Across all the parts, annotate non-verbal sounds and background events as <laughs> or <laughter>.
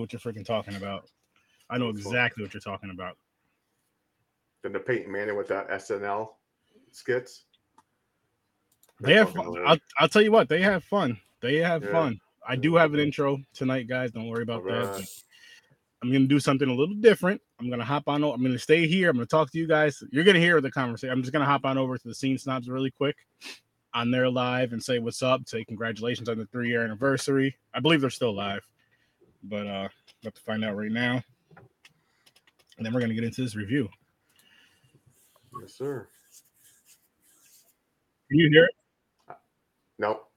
what you're freaking talking about. I know exactly what you're talking about. Then the Peyton Manning with that SNL skits. They have fun. I'll, I'll tell you what, they have fun. They have Yeah. fun. I do have an intro tonight, guys. Don't worry about that. I'm gonna do something a little different. I'm gonna hop on. I'm gonna stay here. I'm gonna talk to you guys. You're gonna hear the conversation. I'm just gonna hop on over to the scene snobs really quick on their live and say what's up. Say congratulations on the three year anniversary. I believe they're still live, but uh, about to find out right now. And then we're gonna get into this review. Yes, sir. Can you hear it? Nope.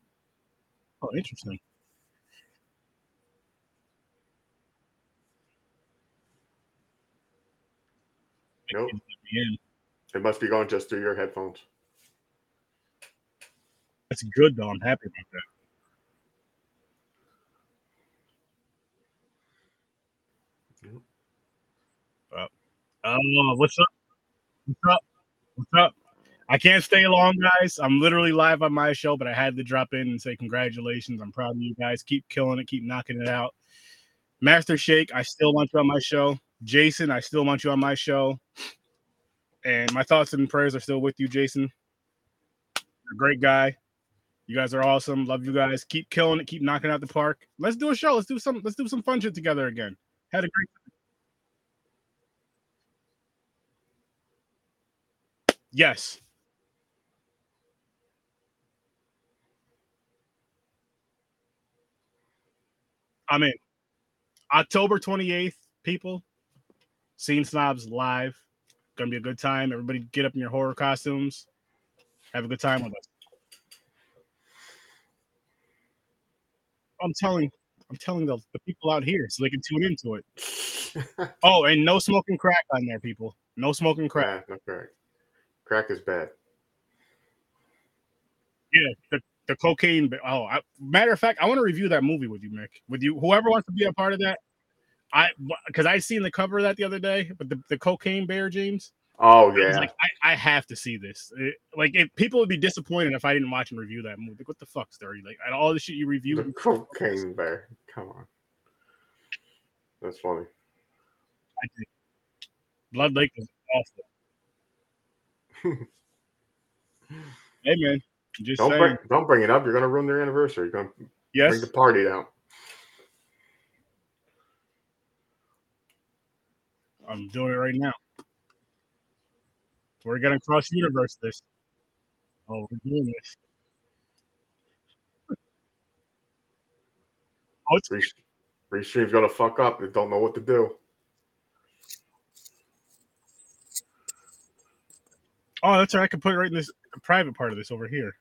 Oh, interesting. Nope. It must be going just through your headphones. That's good though. I'm happy about that. Uh, oh, what's up? What's up? What's up? I can't stay long, guys. I'm literally live on my show, but I had to drop in and say congratulations. I'm proud of you guys. Keep killing it. Keep knocking it out. Master Shake, I still want you on my show. Jason, I still want you on my show. And my thoughts and prayers are still with you, Jason. You're a great guy. You guys are awesome. Love you guys. Keep killing it. Keep knocking out the park. Let's do a show. Let's do some. Let's do some fun shit together again. Had a great. Yes. I'm in. October 28th, people. Scene Snobs live. Gonna be a good time. Everybody get up in your horror costumes. Have a good time with us. I'm telling I'm telling the, the people out here so they can tune into it. <laughs> Oh, and no smoking crack on there, people. No smoking crack. Nah, no crack. Crack is bad. Yeah, the, the cocaine. Oh, I, matter of fact, I want to review that movie with you, Mick. With you, whoever wants to be a part of that. I because I seen the cover of that the other day, but the, the cocaine bear, James. Oh I yeah. like, I, I have to see this. It- like, if people would be disappointed if I didn't watch and review that movie. Like, what the fuck, story? Like, all the shit you the cocaine bear. Come on. That's funny. I think Blood Lake is awful. Hey man, just Don't saying. bring don't bring it up. You're gonna ruin their anniversary. You're gonna yes, bring the party down. I'm doing it right now. We're gonna cross universe this. Oh, we're doing this. Oh, it's Re- Restream's gonna fuck up. They don't know what to do. Oh, that's right. I can put it right in this private part of this over here.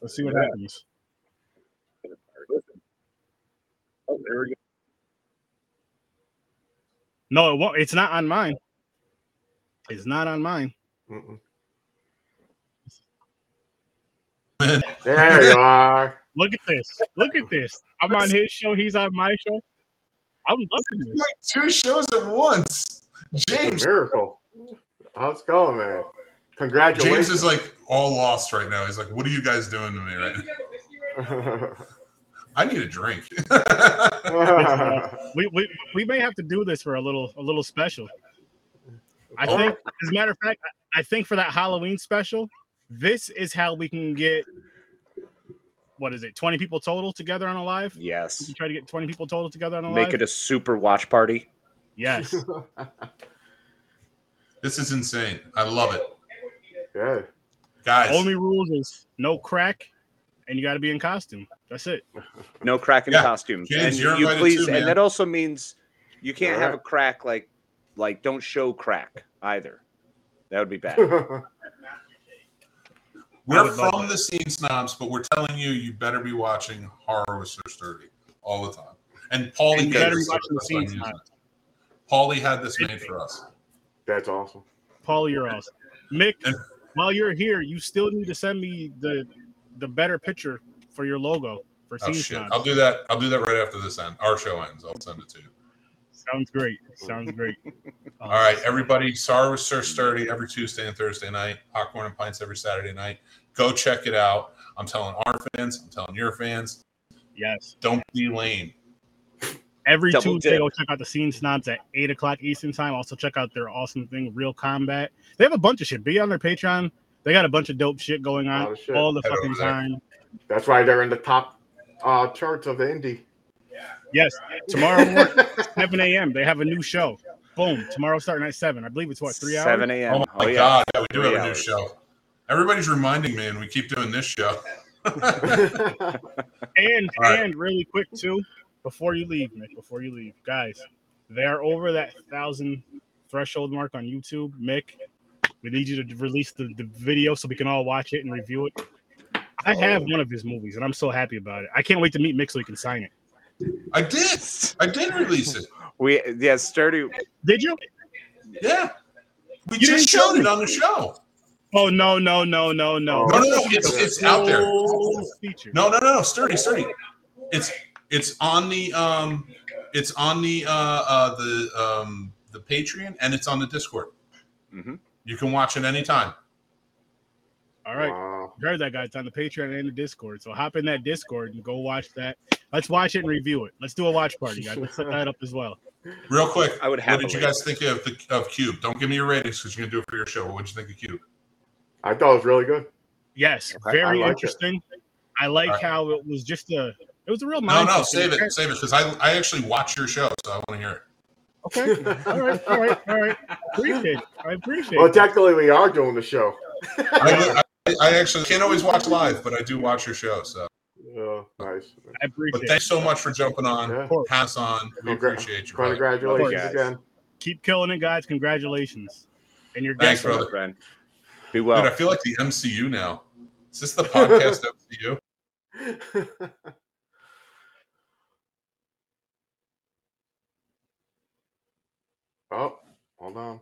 Let's see what Yeah. happens. Oh, there we go. No, it won't. It's not on mine. It's not on mine. Mm-mm. There you <laughs> are. Look at this. Look at this. I'm on his show. He's on my show. I'm loving this. Like two shows at once. James, a miracle. How's it going, man? Congratulations. James is like all lost right now. He's like, "What are you guys doing to me right now? <laughs> I need a drink." <laughs> We, we we may have to do this for a little a little special. I Oh. think, as a matter of fact, I I think for that Halloween special, this is how we can get what is it, 20 people total together on a live? We Yes. can try to get 20 people total together on a live? Make live. it a super watch party. yes. <laughs> this is insane. I love it, yeah. guys. Only rules is no crack, and you got to be in costume. That's it. <laughs> No crack in Yeah. costumes. James, and you're you please too, man. and that also means you can't have a crack like like don't show crack either. That would be bad. <laughs> We're from the scene snobs, but we're telling you, you better be watching horror with Sir Sturdy all the time. And Paulie And you better be watching the that's why I'm Scene Snobs. it. Paulie had this made for us. That's awesome. Paul, you're awesome. Mick, And- while you're here, you still need to send me the the better picture for your logo for Oh Scene shit! I'll do that. I'll do that right after this end. Our show ends. I'll send it to you. Sounds great. Sounds great. <laughs> All right, everybody. Horror with Sir Sturdy every Tuesday and Thursday night. Popcorn and pints every Saturday night. Go check it out. I'm telling our fans. I'm telling your fans. Yes. Don't be lame. Every Double Tuesday, dip. go check out the Scene Snobs at 8 o'clock Eastern Time. Also, check out their awesome thing, Real Combat. They have a bunch of shit. Be on their Patreon. They got a bunch of dope shit going on shit. all the Head fucking over time. That's why they're in the top uh, charts of the indie. Yes, tomorrow morning, <laughs> 7 a.m. They have a new show. Boom. Tomorrow starting at 7. I believe it's what, three hours? 7 a.m. Oh my yeah. god, yeah, we do Three have a new hours. show. Everybody's reminding me, and we keep doing this show. <laughs> And All right. and really quick too, before you leave, Mick, before you leave, guys, they are over that thousand threshold mark on YouTube. Mick, we need you to release the, the video so we can all watch it and review it. I have one of his movies, and I'm so happy about it. I can't wait to meet Mick so he can sign it. I did. I did release it. We yeah, sturdy. Did you? Yeah. We You just showed me. it on the show. Oh no, no, no, no, no. No, no, no. It's it's out there. Feature. No, no, no, no. Sturdy, sturdy. It's it's on the um it's on the uh uh the um the Patreon and it's on the Discord. Mhm. You can watch it anytime. All right. Wow. You heard that, guys. It's on the Patreon and the Discord. So hop in that Discord and go watch that. Let's watch it and review it. Let's do a watch party, guys. Let's set that up as well. <laughs> Real quick. I would have. What did you guys think of the of Cube? Don't give me your ratings because you're gonna do it for your show. What did you think of Cube? I thought it was really good. Yes, very I like it. interesting. I like Alright. how it was just a. It was a real. No, no, save it, save it, because I I actually watch your show, so I want to hear it. Okay. All right. All right. All right. Appreciate. It. I appreciate. It. Well, it. technically, we are doing the show. I, I, I actually can't always watch live, but I do watch your show. So, Oh, nice. I appreciate. but it. thanks so much for jumping on. Yeah. Pass on. We Congra- appreciate you. brother. Congratulations Guys. again. Keep killing it, guys. Congratulations. And your Thanks, guest. brother. my friend. Be Dude, well. I feel like the MCU now. Is this the <laughs> podcast MCU? <laughs> oh, hold on.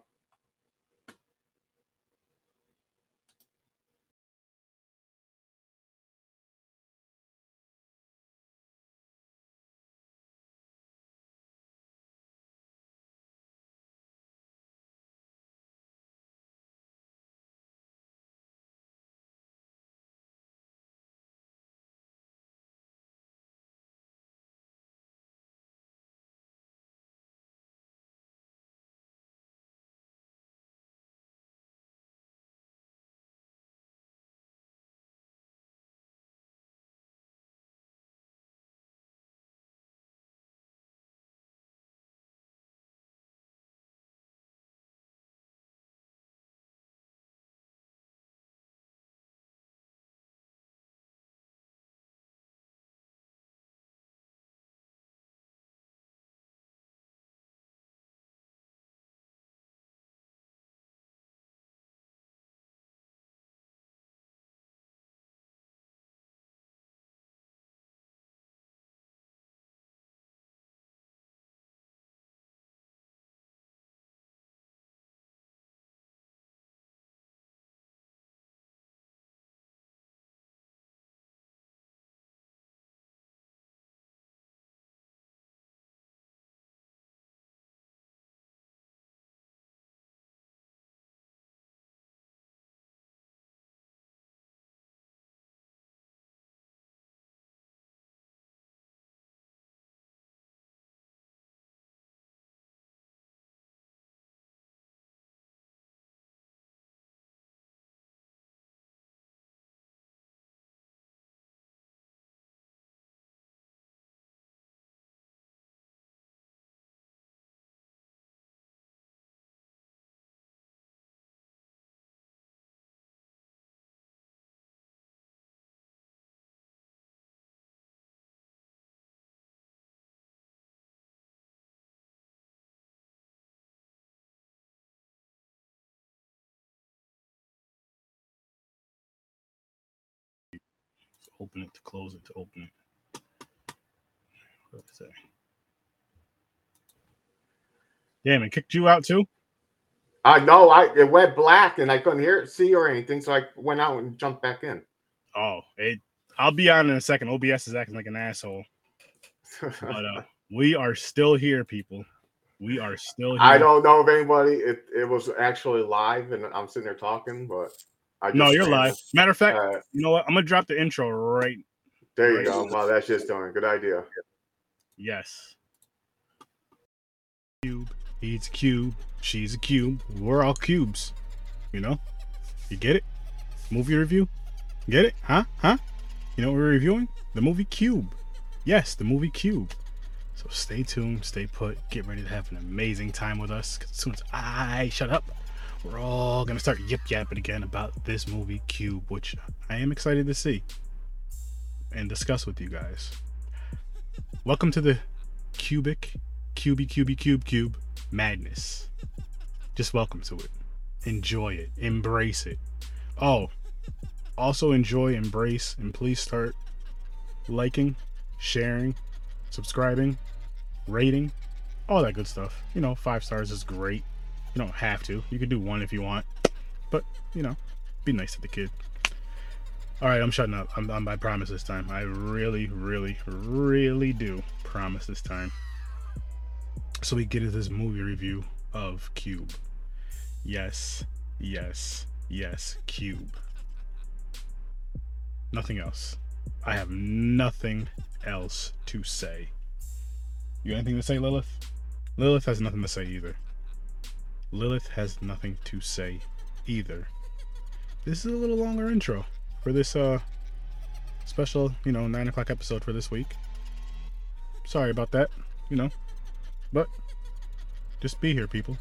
Open it to close it to open it. What did it say? Damn, it kicked you out too. I know. I it went black and I couldn't hear it, see or anything, so I went out and jumped back in. Oh, it. I'll be on in a second. OBS is acting like an asshole, <laughs> but uh, we are still here, people. We are still here. I don't know if anybody. It, it was actually live, and I'm sitting there talking, but I No, just- you're live. Matter of fact, Uh, you know what? I'm gonna drop the intro right. there you Right. go. Wow, that's just doing a good idea. Yes. Cube. He's a cube. She's a cube. We're all cubes. You know? You get it? Movie review? Get it? Huh? Huh? You know what we're reviewing? The movie Cube. Yes, the movie Cube. So stay tuned, stay put, get ready to have an amazing time with us. as soon as I shut up, we're all gonna start yip yapping again about this movie Cube, which I am excited to see and discuss with you guys. Welcome to the cubic, cubey, cubey, cube, cube madness. Just welcome to it. Enjoy it. Embrace it. Oh, also enjoy, embrace, and please start liking, sharing, subscribing, rating, all that good stuff. You know, five stars is great. You don't have to. You can do one if you want, but you know, be nice to the kid. All right, I'm shutting up. I'm, I'm I promise this time. I really, really, really do promise this time. So we get into this movie review of Cube. Yes, yes, yes, Cube. Nothing else. I have nothing else to say. You anything to say, Lilith? Lilith has nothing to say either. Lilith has nothing to say either. This is a little longer intro for this uh special, you know, nine o'clock episode for this week. Sorry about that, you know. But just be here, people.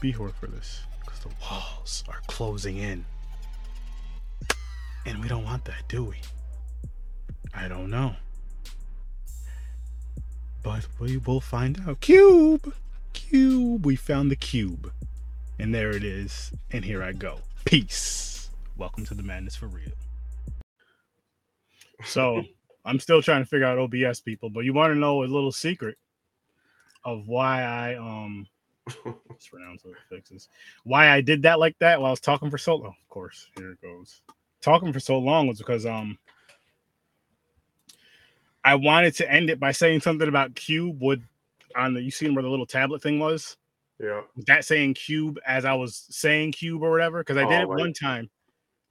Be here for this. Because the walls are closing in. And we don't want that, do we? I don't know. But we will find out. Cube! Cube! We found the cube. And there it is. And here I go. Peace. Welcome to the madness for real. So <laughs> I'm still trying to figure out OBS people, but you want to know a little secret of why I um <laughs> let's pronounce it fixes. Why I did that like that while I was talking for so long. Of course, here it goes. Talking for so long was because um I wanted to end it by saying something about cube would on the you seen where the little tablet thing was Yeah. that saying cube as I was saying cube or whatever because I did Oh, it right. one time.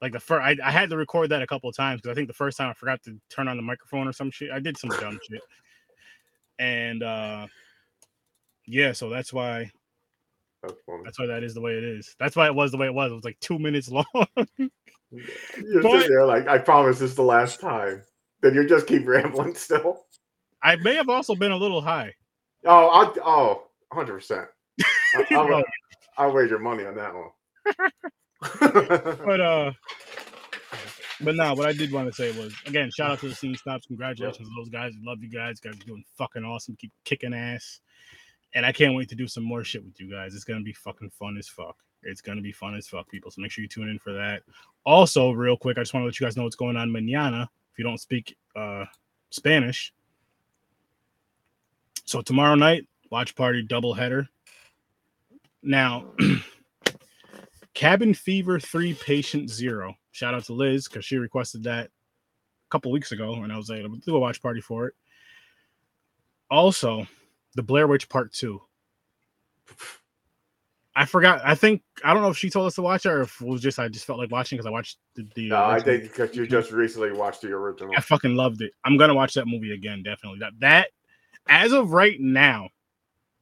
Like the first, I, I had to record that a couple of times because I think the first time I forgot to turn on the microphone or some shit. I did some dumb shit, and uh yeah, so that's why That's that's why that is the way it is. That's why it was the way it was. It was like two minutes <laughs> long. You're But- sitting there like, I promise this is the last time. Then you just keep <laughs> rambling still. I may have also been a little high. Oh, I, oh, 100%. I, Bro, I'll, I'll wager money on that one. <laughs> but uh but no, what I did want to say was again, shout out to the scene snobs. Congratulations to those guys. Love you guys. You guys are doing fucking awesome. Keep kicking ass. And I can't wait to do some more shit with you guys. It's gonna be fucking fun as fuck. It's gonna be fun as fuck, people. So make sure you tune in for that. Also, real quick, I just want to let you guys know what's going on mañana. If you don't speak uh Spanish. So tomorrow night, watch party double header. Now <clears throat> Cabin Fever 3 Patient Zero. Shout out to Liz because she requested that a couple weeks ago, and I was able to do a watch party for it. Also, The Blair Witch Part 2. I forgot. I think I don't know if she told us to watch it or if it was just I just felt like watching because I watched the. the no, I think because you just recently watched the original. I fucking loved it. I'm gonna watch that movie again, definitely. That that as of right now,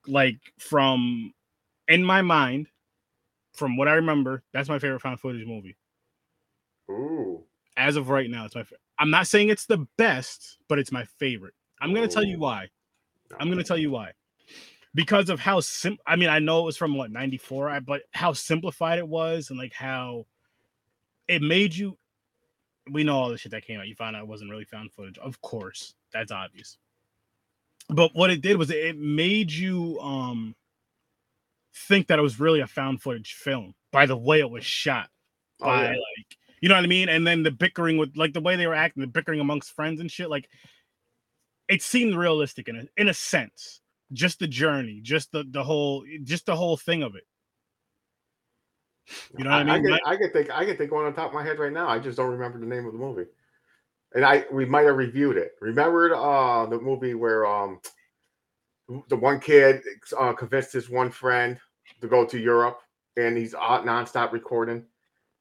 like from in my mind, from what I remember, that's my favorite found footage movie. Ooh. As of right now, it's my. Fa- I'm not saying it's the best, but it's my favorite. I'm gonna tell you why. I'm gonna tell you why. Because of how sim. I mean, I know it was from what '94, I- but how simplified it was, and like how it made you. We know all the shit that came out. You found out it wasn't really found footage, of course. That's obvious. But what it did was it made you um think that it was really a found footage film by the way it was shot Oh, by yeah. like you know what I mean? And then the bickering with like the way they were acting, the bickering amongst friends and shit, like it seemed realistic in a in a sense. Just the journey, just the the whole just the whole thing of it. You know what I, I, mean? can, Like- I can think I can think one on top of my head right now. I just don't remember the name of the movie. And I we might have reviewed it. Remember uh the movie where um the one kid uh, convinced his one friend to go to Europe and he's out nonstop recording.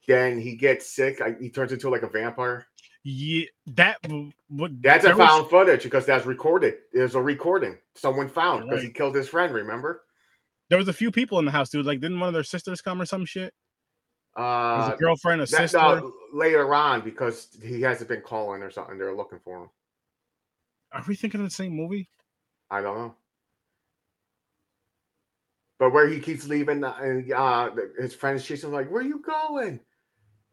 Then he gets sick. I, he turns into like a vampire. yeah, that w- would That's a there was- found footage because that's recorded. There's a recording someone found because he killed his friend. Remember? There was a few people in the house, dude. Like, didn't one of their sisters come or some shit? Uh, a girlfriend, a that, sister. no, later on because he hasn't been calling or something. They're looking for him. Are we thinking of the same movie? I don't know. But where he keeps leaving, uh, and uh, his friends chasing him like, "Where are you going?"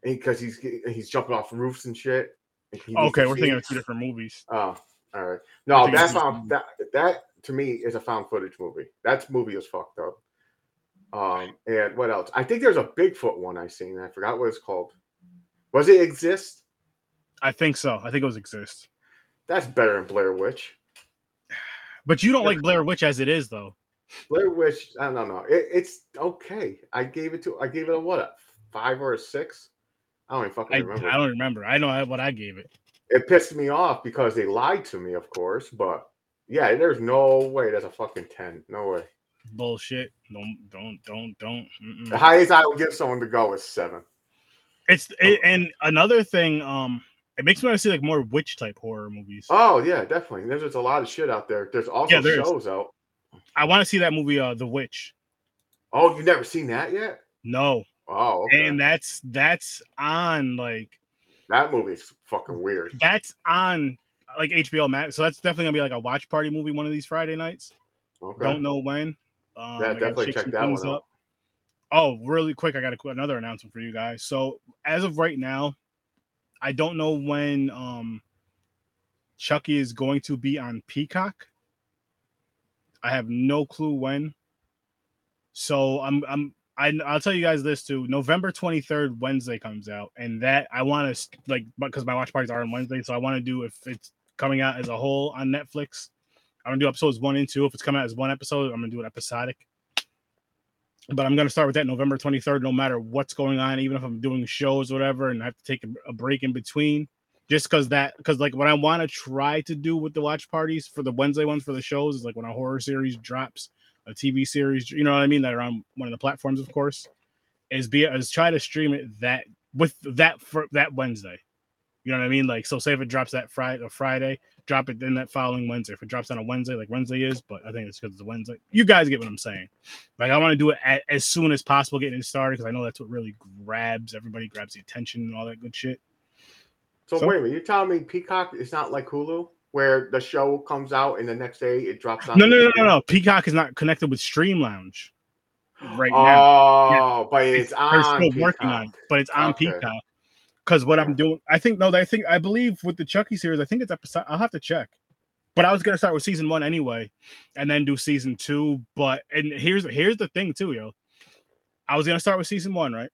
Because he's he's jumping off roofs and shit. and Okay, we're thinking of two different movies. Oh, all right. No, that's found that that to me is a found footage movie. That movie is fucked up. Um, and what else? I think there's a Bigfoot one I seen. I forgot what it's called. Was it Exist? I think so. I think it was Exist. That's better than Blair Witch. But you don't like Blair Witch as it is, though. Blair Witch, I don't know. It, it's okay. I gave it to I gave it a what a five or a six. I don't even fucking I, remember. I don't remember. I know what I gave it. It pissed me off because they lied to me, of course. But yeah, there's no way that's a fucking ten. No way. Bullshit. Don't, don't, don't, don't. The Mm-mm. highest I will give someone to go is seven. It's it, and another thing. Um, it makes me want to see like more witch type horror movies. Oh yeah, definitely. There's just a lot of shit out there. There's also Yeah, there is. shows out. I want to see that movie, uh, The Witch. Oh, you've never seen that yet? No, Oh, okay. and that's that's on like that movie's fucking weird. that's on like HBO Max. So that's definitely gonna be like a watch party movie one of these Friday nights. Okay. Don't know when. Um, Yeah, definitely check that one out. up. Oh, really quick! I got a, another announcement for you guys. So as of right now, I don't know when um Chucky is going to be on Peacock. I have no clue when. So I'm I'm I, I'll tell you guys this too. November 23rd, Wednesday comes out, and that I want to like because my watch parties are on Wednesday, so I want to do if it's coming out as a whole on Netflix. I'm gonna do episodes one and two. If it's coming out as one episode, I'm gonna do it episodic. But I'm gonna start with that November 23rd, no matter what's going on, even if I'm doing shows or whatever, and I have to take a, break in between. Just because that, because like what I want to try to do with the watch parties for the Wednesday ones for the shows is like when a horror series drops, a TV series, you know what I mean, that are on one of the platforms, of course, is be is try to stream it that with that for that Wednesday. You know what I mean? Like, so say if it drops that Friday Friday, drop it then that following Wednesday. If it drops on a Wednesday, like Wednesday is, but I think it's because it's a Wednesday. You guys get what I'm saying. Like, I want to do it at, as soon as possible, getting it started because I know that's what really grabs everybody, grabs the attention and all that good shit. So, So- wait a minute, you're telling me Peacock is not like Hulu, where the show comes out and the next day it drops on. No, no, no, no, no. Peacock is not connected with Stream Lounge right now. Oh, but it's They're on. still working on, it, but it's on Okay. Peacock. Because what I'm doing, I think no, I think I believe with the Chucky series, I think it's episode. I'll have to check. But I was gonna start with season one anyway, and then do season two. But and here's here's the thing too, yo. I was gonna start with season one, right?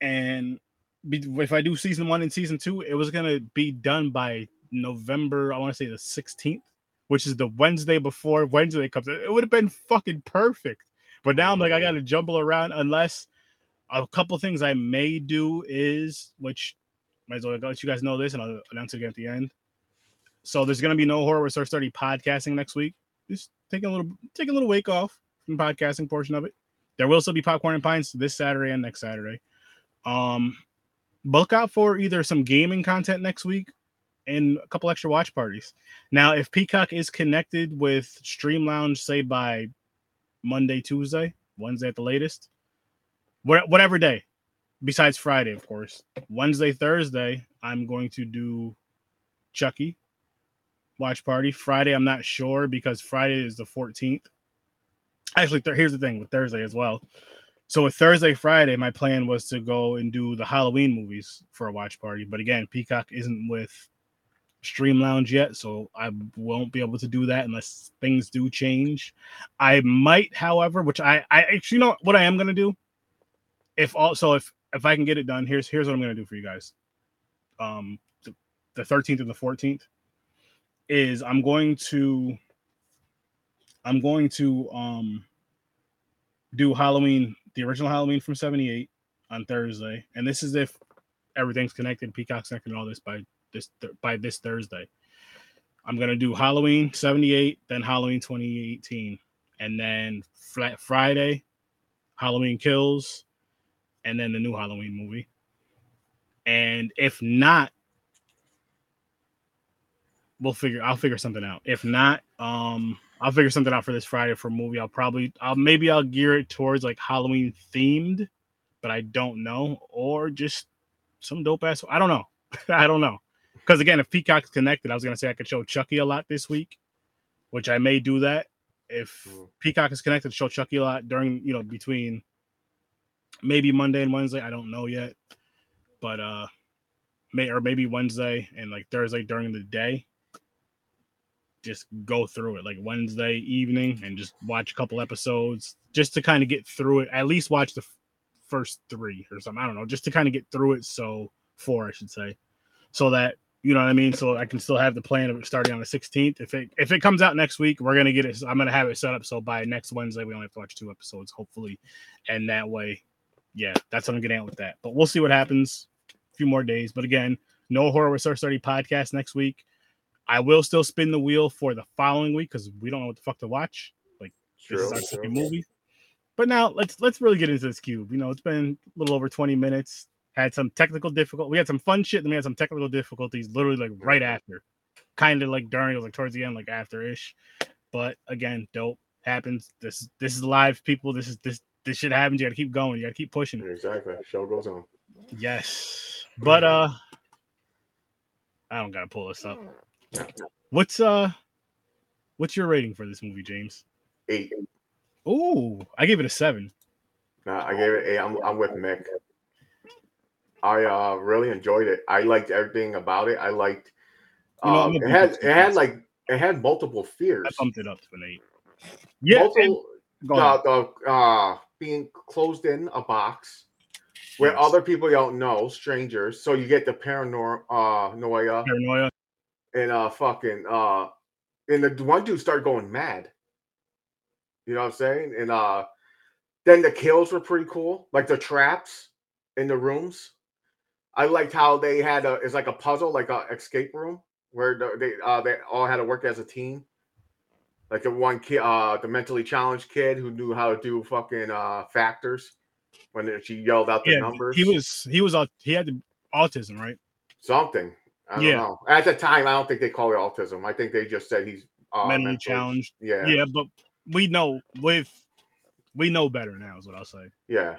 And be, if I do season one and season two, it was gonna be done by November. I want to say the 16th, which is the Wednesday before Wednesday comes. It would have been fucking perfect. But now I'm like, I got to jumble around unless a couple things I may do is, which might as well let you guys know this, and I'll announce it again at the end. So there's gonna be no horror with Sturdy podcasting next week. Just taking a little, taking a little week off from podcasting portion of it. There will still be popcorn and pints this Saturday and next Saturday. Um, look out for either some gaming content next week and a couple extra watch parties. Now, if Peacock is connected with Stream Lounge, say by Monday, Tuesday, Wednesday at the latest, whatever day, besides Friday, of course. Wednesday, Thursday, I'm going to do Chucky watch party. Friday, I'm not sure because Friday is the 14th. Actually, th- here's the thing with Thursday as well. So with Thursday, Friday, my plan was to go and do the Halloween movies for a watch party. But again, Peacock isn't with Stream Lounge yet, so I won't be able to do that unless things do change. I might, however, which I I actually you know what I am gonna do. If also if if I can get it done, here's here's what I'm gonna do for you guys. Um, the, the 13th and the 14th is I'm going to I'm going to um do Halloween, the original Halloween from 78 on Thursday. And this is if everything's connected, Peacock's connected and all this by this by this Thursday. I'm gonna do Halloween 78, then Halloween 2018, and then Friday, Halloween Kills, and then the new Halloween movie. And if not, we'll figure I'll figure something out. If not, um I'll figure something out for this Friday for a movie. I'll probably, I'll maybe I'll gear it towards like Halloween themed, but I don't know, or just some dope ass. I don't know. <laughs> I don't know. Because again, if Peacock's connected, I was gonna say I could show Chucky a lot this week, which I may do that. If Mm. Peacock is connected, show Chucky a lot during you know between maybe Monday and Wednesday. I don't know yet, but uh, may or maybe Wednesday and like Thursday during the day. Just go through it like Wednesday evening and just watch a couple episodes just to kind of get through it. At least watch the f- first three or something. I don't know, just to kind of get through it. So four, I should say, so that you know what I mean. So I can still have the plan of starting on the 16th. If it if it comes out next week, we're gonna get it. I'm gonna have it set up so by next Wednesday we only have to watch two episodes, hopefully, and that way, yeah, that's what I'm getting at with that. But we'll see what happens. A few more days, but again, no horror with Sir Sturdy podcast next week. I will still spin the wheel for the following week because we don't know what the fuck to watch. Like, this is our true. second movie. But now let's let's really get into this cube. You know, it's been a little over 20 minutes. Had some technical difficult. We had some fun shit, then we had some technical difficulties literally like right after. Kind of like during, it was like towards the end, like after ish. But again, dope happens. This this is live, people. This is this this shit happens. You gotta keep going. You gotta keep pushing. Exactly. Show goes on. Yes. But uh I don't gotta pull this up. What's uh what's your rating for this movie, James? Eight. Ooh, I gave it a seven. No, I gave it eight. I'm, I'm with Mick. I uh really enjoyed it. I liked everything about it. I liked You know, um, it had it had like it had multiple fears. I bumped it up to an eight. Yeah, and- multiple go ahead. the, the uh being closed in a box where Yes. other people you don't know, strangers. So you get the paranoia uh noia paranoia. and uh fucking uh and the one dude started going mad. You know what I'm saying? And uh then the kills were pretty cool, like the traps in the rooms. I liked how they had a it's like a puzzle, like a escape room where they uh they all had to work as a team. Like the one kid, uh, the mentally challenged kid who knew how to do fucking uh factors when she yelled out the Yeah, numbers. he was he was he had the autism, right? something. I don't Yeah. know. At the time, I don't think they call it autism. I think they just said he's uh, Mentally challenged. Yeah, Yeah. but we know with we know better now, is what I'll say. yeah.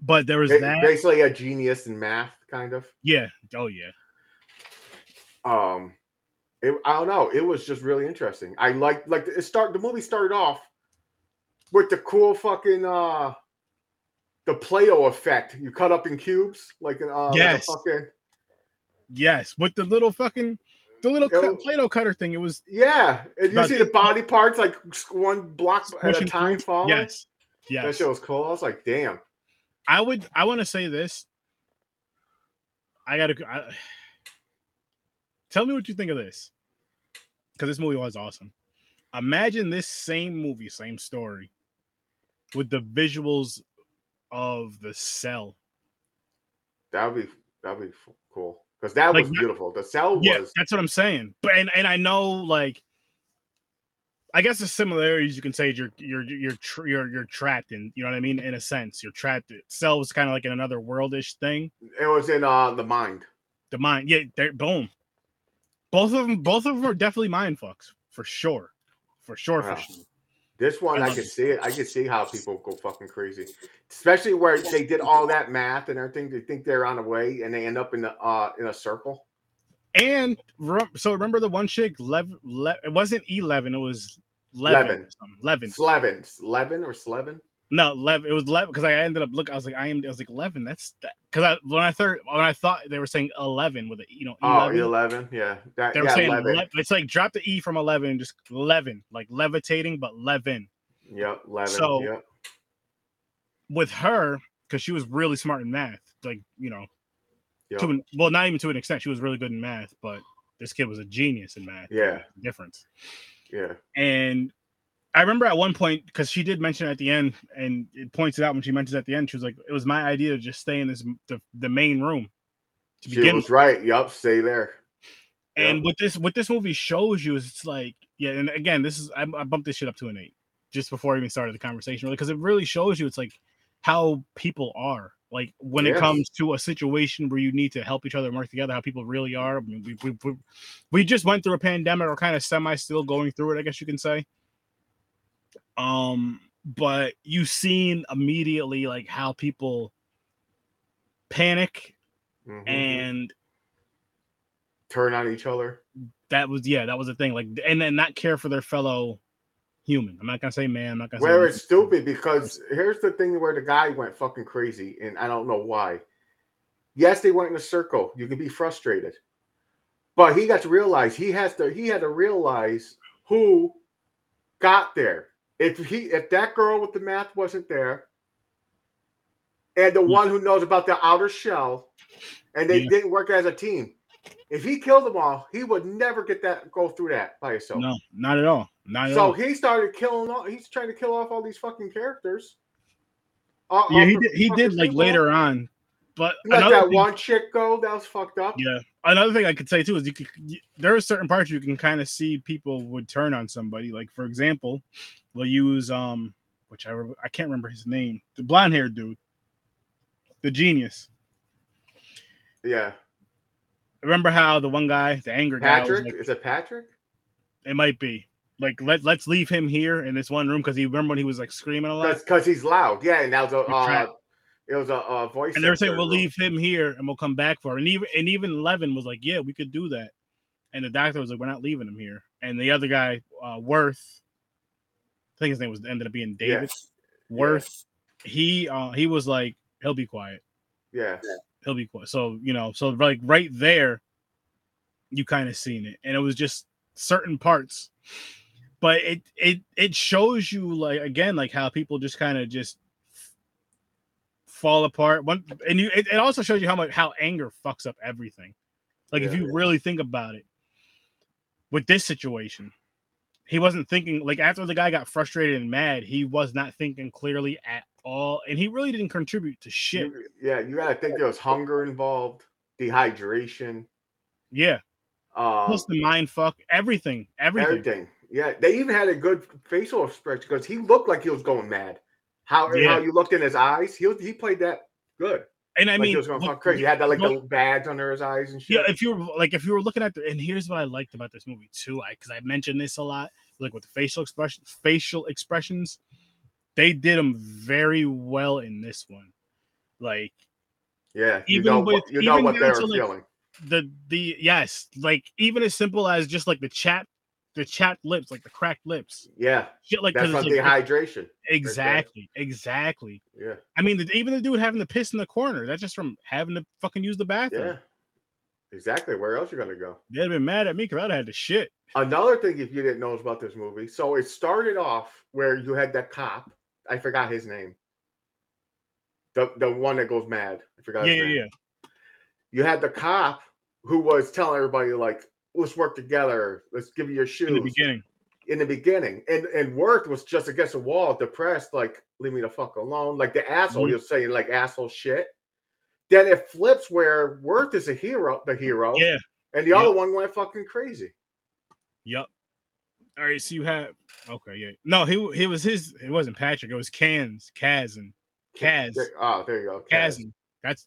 But there was Ba- that. Basically, a genius in math, kind of. yeah. Oh yeah. Um, it, I don't know. It was just really interesting. I like like it start. The movie started off with the cool fucking uh the Play-Doh effect. You cut up in cubes, like an uh, like Yes. fucking Yes. With the little fucking the little cut, Play-Doh cutter thing. It was yeah. And you see the body parts like one block at a time falling. yes. Yeah. That Yes. shit was cool. I was like, damn. I would I want to say this. I gotta I, tell me what you think of this. Because this movie was awesome. Imagine this same movie, same story, with the visuals of the cell. That would be that would be cool because that Like, was beautiful. The cell Yeah, was that's what I'm saying. But and, and I know like I guess the similarities you can say is you're you're you're you're you're trapped in, you know what I mean? In a sense, you're trapped. Cell was kind of like in another worldish thing. it was in uh the mind. the mind. Yeah, they're boom. Both of them, both of them are definitely mind fucks for sure, for sure, Wow. for sure. This one, I I it. see it. I can see how people go fucking crazy, especially where they did all that math and everything. They think they're on the way, and they end up in the uh in a circle. And re- so remember the one chick, Lev, Le- it wasn't eleven, it was. Levin. something. Eleven. Slevin, Slevin or Slevin. No, eleven. It was eleven because I ended up look. I was like, I am. I was like eleven. That's because I when I thought when I thought they were saying eleven with a you know Oh, 11. 11. Yeah, that, They were yeah, saying Levin. le- it's like drop the e from eleven and just eleven, like levitating, but Levin. Yep, Levin. So- yep. with her because she was really smart in math. Like you know, Yep. to an, well, not even to an extent. She was really good in math, but this kid was a genius in math. Yeah. difference. yeah. And I remember at one point because she did mention at the end, and it points it out when she mentions at the end. She was like, "It was my idea to just stay in this the, the main room to She begin." was with." right. Yep, stay there. And yeah. what this what this movie shows you is it's like, yeah. And again, this is I, I bumped this shit up to an eight just before I even started the conversation, really, because it really shows you it's like how people are. Like when it comes to a situation where you need to help each other and work together, how people really are. I mean, we, we, we, we just went through a pandemic or kind of semi still going through it, I guess you can say. Um, but you've seen immediately like how people panic Mhm. and turn on each other. that was yeah, that was the thing. Like and then not care for their fellow human. I'm not gonna say man, I'm not gonna say Where woman. it's stupid because here's the thing where the guy went fucking crazy, and I don't know why. Yes, they went in a circle. You can be frustrated, but he got to realize he has to. He had to realize who got there. If he, if that girl with the math wasn't there, and the Yeah. one who knows about the outer shell, and they Yeah. didn't work as a team, if he killed them all, he would never get that go through that by himself. No, not at all. Not at So all. he started killing all. He's trying to kill off all these fucking characters. Uh, Yeah, he did he did like sequel. later on. But He let another that thing- one chick go. That was fucked up. Yeah. Another thing I could say too is you could you, there are certain parts you can kind of see people would turn on somebody. Like for example, they'll use um which I I can't remember his name, the blonde haired dude, the genius. Yeah. Remember how the one guy, the angry guy, Patrick. like, Is it Patrick? it might be like let let's leave him here in this one room because he remember when he was like screaming a lot. Because he's loud. Yeah, and that was a uh, it was a, uh voice. and they're saying we'll room. leave him here and we'll come back for it. And even and even Levin was like, yeah, we could do that. And the doctor was like, we're not leaving him here. And the other guy, uh, Worth, I think his name was ended up being Yeah. David Worth. He uh, he was like, he'll be quiet. Yeah. He'll be quiet. So you know, so like right there, you kind of seen it, and it was just certain parts. But it it it shows you like again like how people just kind of just fall apart. One and you it, it also shows you how much how anger fucks up everything. Like if Yeah. you really think about it, with this situation, he wasn't thinking like after the guy got frustrated and mad, he was not thinking clearly at all, and he really didn't contribute to shit. You- yeah, you gotta think there was hunger involved, dehydration, Yeah, um, plus the mind fuck, everything, everything. everything. Yeah, they even had a good facial expression because he looked like he was going mad. How and how you looked in his eyes, he was, he played that good. And I like mean, he was going look, crazy. He had that like look- the bags under his eyes and shit. yeah, if you were like if you were looking at the and here's what I liked about this movie too, I because I mentioned this a lot, like with the facial expressions, facial expressions, they did them very well in this one. Like yeah, you even know with- what you know even what they down were to, like, feeling. the the yes, like even as simple as just like the chat, the chapped lips, like the cracked lips, Yeah, shit like that's because from like, dehydration. exactly, exactly. Yeah, I mean, the, even the dude having to piss in the corner, that's just from having to fucking use the bathroom. yeah, exactly. Where else you gonna go? They'd have been mad at me because I'd have had to shit. Another thing, if you didn't know about this movie, so it started off where you had that cop. I forgot his name. The the one that goes mad. I forgot. Yeah, his yeah, yeah. You had the cop who was telling everybody like, "Let's work together. Let's give you your shoes." In the beginning. in the beginning, and and Worth was just against the wall, depressed, like leave me the fuck alone, like the asshole. Mhm. He was saying like asshole shit. Then it flips where Worth is a hero, the hero, Yeah. and the other one went fucking crazy. Yep. All right. So you have okay. Yeah. No, he he was his. It wasn't Patrick. It was Cans, Kaz, and Kaz, oh, there you go. Kaz. Kaz. That's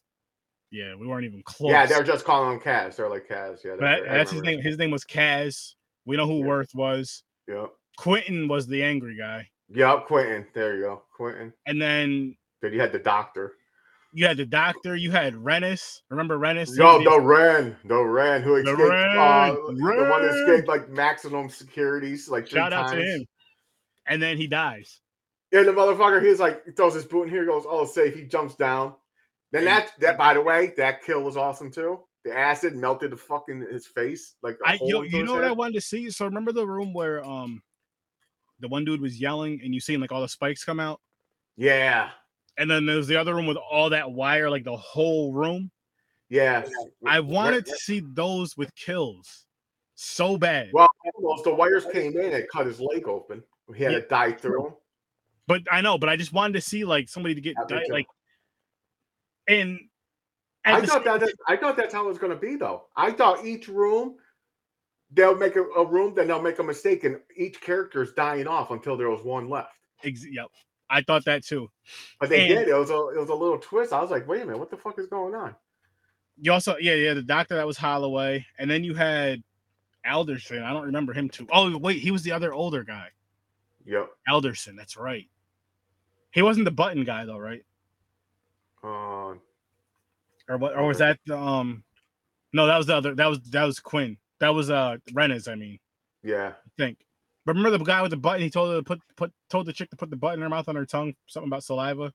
yeah. We weren't even close. Yeah, they're just calling him Kaz. They're like Kaz. Yeah. I that's his name. His name was Kaz. We know who Yeah. Worth was. Yep. Quentin was the angry guy, Yep. Quentin. There you go. Quentin. and then Then you had the doctor. you had the doctor. You had Rennis. Remember Rennis? Yo, the Ren, the Ren who The escaped, uh, Ren, the one that escaped like maximum securities, like Shout out to times. him. And then he dies. Yeah, the motherfucker, he's like, he throws his boot in here, goes, oh, safe. He jumps down. Then that, that by the way, that kill was awesome too. The acid melted the fucking his face. Like, I hole you, know what I wanted to see? So remember the room where um the one dude was yelling and you seen like all the spikes come out? Yeah, And then there's the other room with all that wire, like the whole room. yeah. I wanted to see those with kills so bad. Well, almost the wires came in and cut his leg open. He had Yeah. to die through. But I know, but I just wanted to see like somebody to get like and I thought that I thought that's how it was going to be though. I thought each room they'll make a, a room, then they'll make a mistake, and each character is dying off until there was one left. ex- yep. I thought that too. But they And- did. It was a it was a little twist. I was like, wait a minute, what the fuck is going on? You also, yeah, yeah, the doctor that was Holloway, and then you had Alderson. I don't remember him too. Oh, wait, he was the other older guy. Yep. Elderson. That's right. He wasn't the button guy though, right? Uh, Or what? Or was that the, um? No, that was the other. That was that was Quinn. That was uh Rennes. I mean, yeah. I think. But remember the guy with the button? He told her to put put told the chick to put the button in her mouth on her tongue. Something about saliva.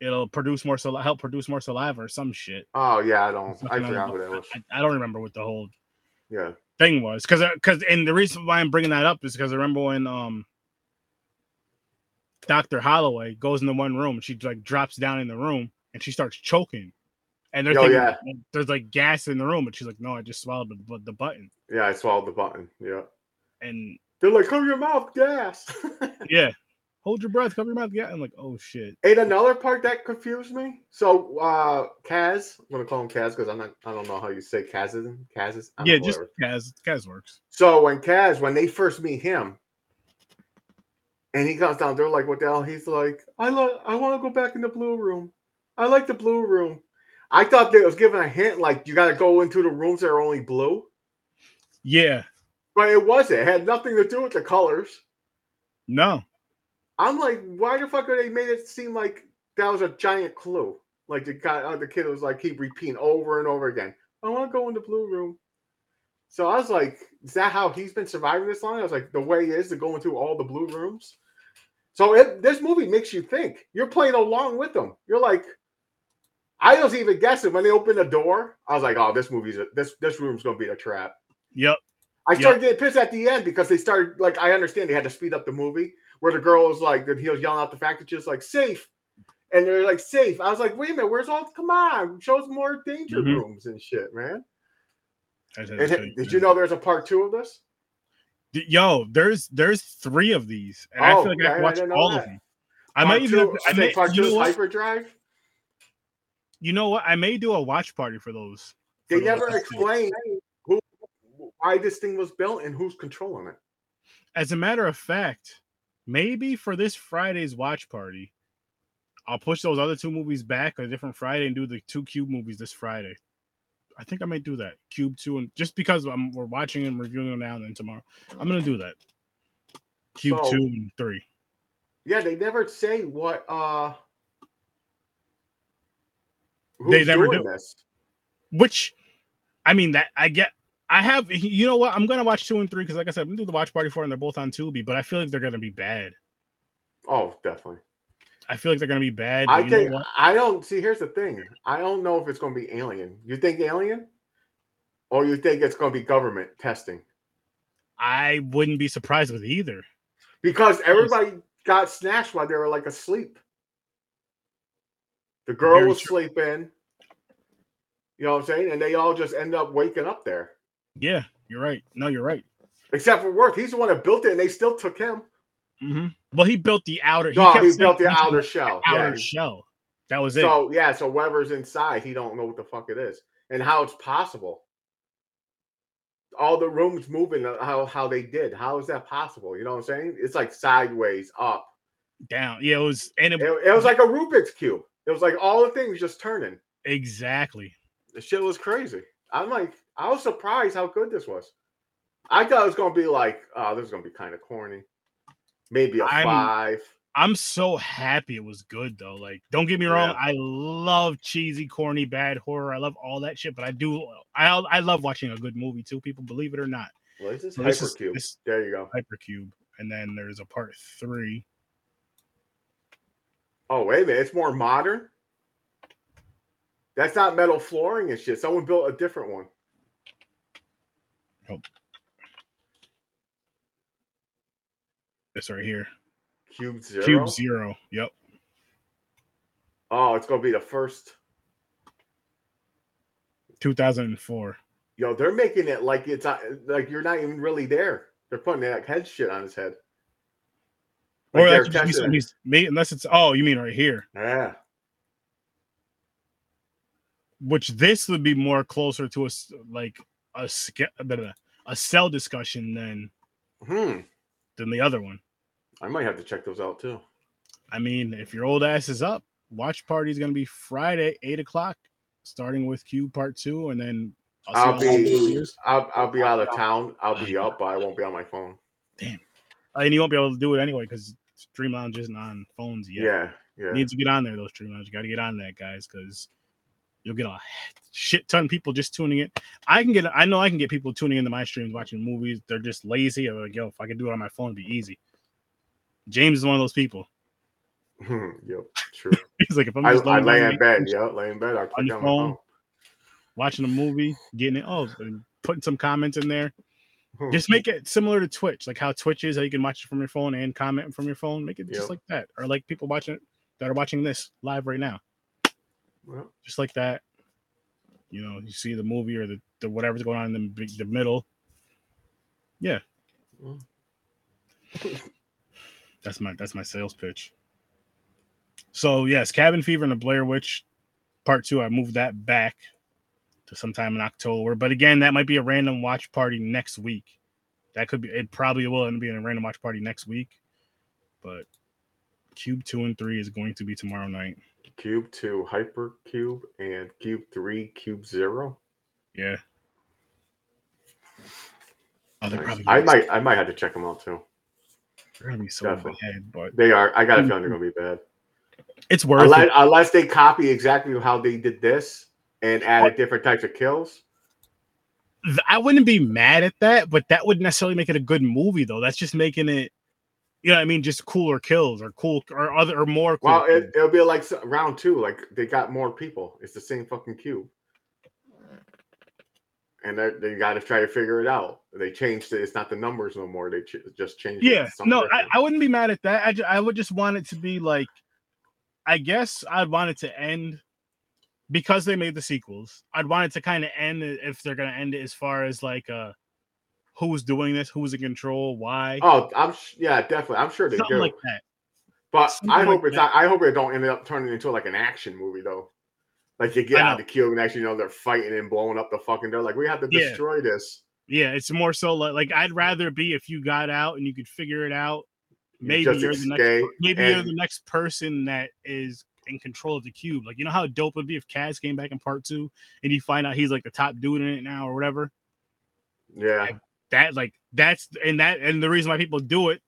It'll produce more saliva, help produce more saliva or some shit. Oh yeah, I don't. I forgot what that was. I, I don't remember what the whole Yeah. thing was because because and the reason why I'm bringing that up is because I remember when um Doctor Holloway goes into one room and she like drops down in the room and she starts choking, and they're Oh, thinking yeah. there's like gas in the room, but she's like, no, I just swallowed the, the button, Yeah, I swallowed the button. Yeah. and They're like, cover your mouth, gas. <laughs> yeah, hold your breath, cover your mouth, yeah. I'm like, oh shit, and another part that confused me. So uh Kaz, I'm gonna call him Kaz because I'm not I don't know how you say Kazism. Kazis. I don't yeah, just whatever. Kaz, Kaz works. So when Kaz, when they first meet him, and he comes down, they're like, "What the hell?" He's like, "I love, I want to go back in the blue room. I like the blue room." I thought that was giving a hint, like you got to go into the rooms that are only blue, Yeah, but it wasn't. It had nothing to do with the colors. no, I'm like, why the fuck are they made it seem like that was a giant clue? Like the guy, uh, the kid was like, keep repeating over and over again. I want to go in the blue room. So I was like, is that how he's been surviving this long? I was like, the way is to go into all the blue rooms. So it, this movie makes you think. You're playing along with them. You're like, I was even guessing when they opened the door. I was like, oh, this movie's a, this this room's gonna be a trap. yep, I started getting pissed at the end because they started like I understand they had to speed up the movie where the girl was like that he was yelling out the fact that she was like safe. And they're like safe. I was like, wait a minute, where's all come on, show us more danger Mhm. rooms and shit, man. And did you know there's a part two of this? Yo, there's there's three of these, and I Oh, feel like yeah, I I watched all of them. I Part might even two, I I may, you, know hyperdrive. you know what? I may do a watch party for those. They for never explain who why this thing was built and who's controlling it. As a matter of fact, maybe for this Friday's watch party, I'll push those other two movies back a different Friday and do the two Cube movies this Friday. I think I might do that. Cube two and just because I'm, we're watching and reviewing them now and then tomorrow, I'm gonna do that. Cube So- two and three. Yeah, they never say what uh They never do. this. Which, I mean, that I get. I have. You know what? I'm gonna watch two and three because, like I said, I'm gonna do the watch party for, and they're both on Tubi. But I feel like they're gonna be bad. Oh, definitely. I feel like they're gonna be bad. I think? I don't see. Here's the thing: I don't know if it's going to be Alien. You think Alien, or you think it's going to be government testing? I wouldn't be surprised with either. Because everybody got snatched while they were like asleep. The girl Very was true. sleeping. You know what I'm saying? And they all just end up waking up there. Yeah, you're right. No, you're right. Except for Worth, he's the one that built it, and they still took him. Hmm Well, he built the outer. No, kept he built the outer shell. outer Yeah. shell. That was it. So yeah, so whoever's inside, he don't know what the fuck it is and how it's possible. All the rooms moving, uh, how how they did. How is that possible? You know what I'm saying? It's like sideways up. Down. Yeah, it was. And it, It, it was like a Rubik's cube. It was like all the things just turning. exactly. The shit was crazy. I'm like, I was surprised how good this was. I thought it was gonna be like, oh, this is gonna be kind of corny. Maybe a I'm- five. I'm so happy it was good though. Like, don't get me wrong, Yeah. I love cheesy, corny, bad horror. I love all that shit, but I do I I love watching a good movie too. People believe it or not. Well, this is So Hypercube. this- There you go. Hypercube, and then there's a part three. Oh, wait a minute. It's more modern. That's not metal flooring and shit. Someone built a different one. This right here, Cube Zero. Cube Zero. Yep. Oh, it's gonna be the first. 2004. Yo, they're making it like it's not, like you're not even really there. They're putting that head shit on his head. Like Or that could be something he's made, unless it's oh, you mean right here. Yeah. Which this would be more closer to a like a ske- a bit of a- a cell discussion than Hmm. Than the other one. I might have to check those out too. I mean, if your old ass is up, watch party is gonna be Friday, eight o'clock, starting with Cube part two, and then I'll all be. I'll, I'll be out of town. I'll be up, but I won't be on my phone. Damn. and you won't be able to do it anyway because Stream Lounge isn't on phones yet. Yeah, yeah. You need to get on there, those Stream Lounge. You got to get on that, guys, because you'll get a shit ton of people just tuning in. I can get, I know I can get people tuning into my streams watching movies. They're just lazy. I'm like, yo, if I could do it on my phone, it'd be easy. James is one of those people. <laughs> yep, true. <laughs> He's like, if I'm just I laying lay in bed, yeah, lay in bed. I click on my phone. phone. watching a movie, getting it, oh, and putting some comments in there. Hmm. Just make it similar to Twitch, like how Twitch is, how you can watch it from your phone and comment from your phone. Make it just like that, or like people watching it that are watching this live right now, Well, just like that. You know, you see the movie or the, the whatever's going on in the, the middle. Yeah, Mm. <laughs> that's my that's my sales pitch. So yes, Cabin Fever and the Blair Witch Part Two. I moved that back to sometime in October. But again, that might be a random watch party next week. That could be. It probably will end up being a random watch party next week. But Cube Two and Three is going to be tomorrow night. Cube two, Hyper Cube, and Cube three, Cube zero. Yeah. Oh, Nice. probably I might, I might have to check them out too. they're gonna be so in Definitely. head, but They are. I got a feeling they're <laughs> gonna be bad. it's worth Unless, it. unless they copy exactly how they did this and added different types of kills. I wouldn't be mad at that, but that wouldn't necessarily make it a good movie, though. That's just making it, you know, what I mean, just cooler kills or cool or other or more. Cool Well, it, it'll be like round two. Like they got more people. It's the same fucking cube. And they, they got to try to figure it out. They changed it. It's not the numbers no more. They ch- just changed. it yeah, no, I. I wouldn't be mad at that. I, ju- I would just want it to be like, I guess I'd want it to end because they made the sequels. I'd want it to kind of end if they're gonna end it as far as like uh, uh who's doing this, who's in control, why, Oh, I'm sh- yeah, definitely. I'm sure they something do. like that. but something I like hope it's not. I hope it don't end up turning into like an action movie though. Like you get out of the cube and actually you know they're fighting and blowing up the fucking door. Like we have to Yeah. destroy this. Yeah, it's more so like, like I'd rather be if you got out and you could figure it out. Maybe just you're the next. Maybe you're the next person that is in control of the cube. Like you know how dope it would be if Kaz came back in part two and you find out he's like the top dude in it now or whatever. Yeah. That like that's and that and the reason why people do it.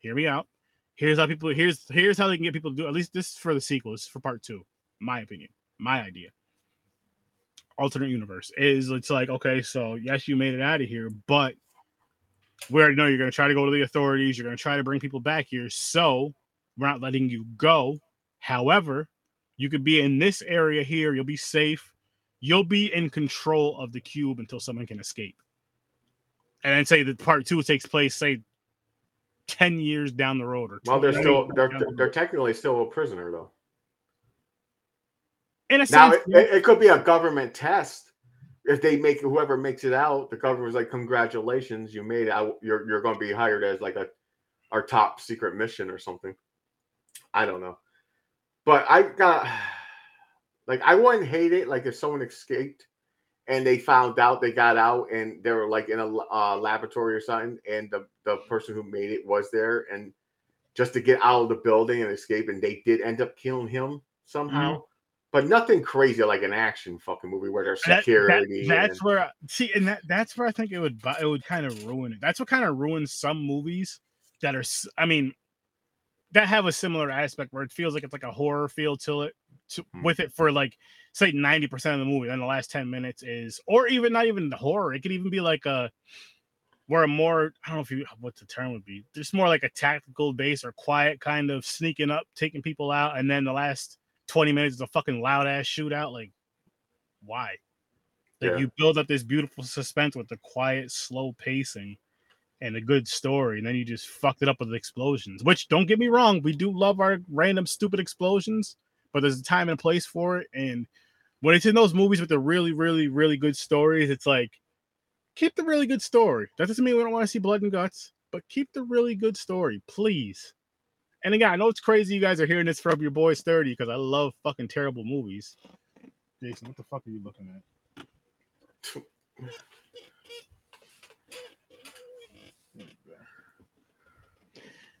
Hear me out. Here's how people. Here's here's how they can get people to do. At least this is for the sequel. For part two. My opinion. My idea. Alternate universe is it's like okay, so yes, you made it out of here, but we already know you're going to try to go to the authorities. You're going to try to bring people back here, so we're not letting you go. However, you could be in this area here. You'll be safe. You'll be in control of the cube until someone can escape. And then say that part two takes place, say, ten years down the road, or Well, they're still they're down the they're technically still a prisoner though. in a Now sense. it, it, it could be a government test. If they make whoever makes it out, the government's like, "Congratulations, you made it. I, you're you're going to be hired as like a our top secret mission or something." I don't know, but I got <sighs> like I wouldn't hate it like if someone escaped and they found out they got out and they were like in a uh, laboratory or something, and the the person who made it was there, and just to get out of the building and escape, and they did end up killing him somehow. But nothing crazy like an action fucking movie where there's That- that- security. that's and- where see, and that that's where I think it would it would kind of ruin it. That's what kind of ruins some movies that are. i mean, that have a similar aspect where it feels like it's like a horror feel to it, to, Hmm. with it for like say ninety percent of the movie. Then the last ten minutes is, or even not even the horror. It could even be like a where a more I don't know if you what the term would be. Just more like a tactical base or quiet kind of sneaking up, taking people out, and then the last twenty minutes is a fucking loud ass shootout. Like, why? Like Yeah. you build up this beautiful suspense with the quiet, slow pacing and a good story, and then you just fucked it up with explosions. Which don't get me wrong, we do love our random stupid explosions, but there's a time and a place for it. And when it's in those movies with the really, really, really good stories, it's like keep the really good story. That doesn't mean we don't want to see blood and guts, but keep the really good story, please. And again, I know it's crazy you guys are hearing this from your boys 30 because I love fucking terrible movies. Jason, what the fuck are you looking at?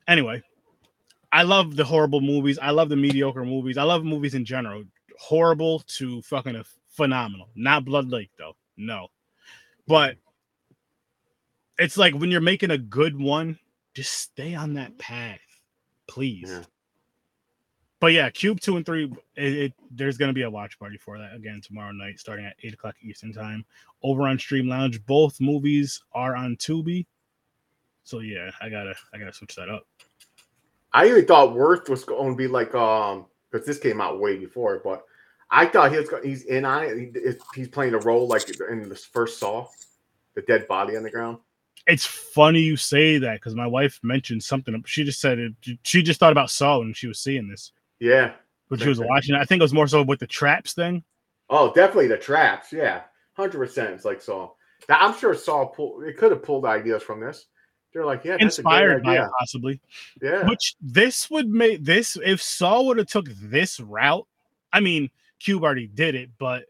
Anyway, I love the horrible movies. I love the mediocre movies. I love movies in general. Horrible to fucking phenomenal. Not Blood Lake though. No. But it's like when you're making a good one, just stay on that path, please. Yeah. But yeah, Cube two and three. It, it there's gonna be a watch party for that again tomorrow night, starting at eight o'clock Eastern time, over on Stream Lounge. Both movies are on Tubi, so yeah, I gotta I gotta switch that up. I even thought Worth was going to be like um because this came out way before, but I thought he was he's in on it. He, he's playing a role like in the first Saw, the dead body on the ground. It's funny you say that because my wife mentioned something. She just said it. She just thought about Saw when she was seeing this, Yeah. when she was watching. I think it was more so with the traps thing. Oh, definitely the traps. Yeah, hundred percent. It's like Saw. Now, I'm sure Saw pulled. It could have pulled ideas from this. They're like, yeah, that's Inspired a by it, possibly. Yeah. Which this would make this if Saw would have took this route. I mean, Cube already did it, but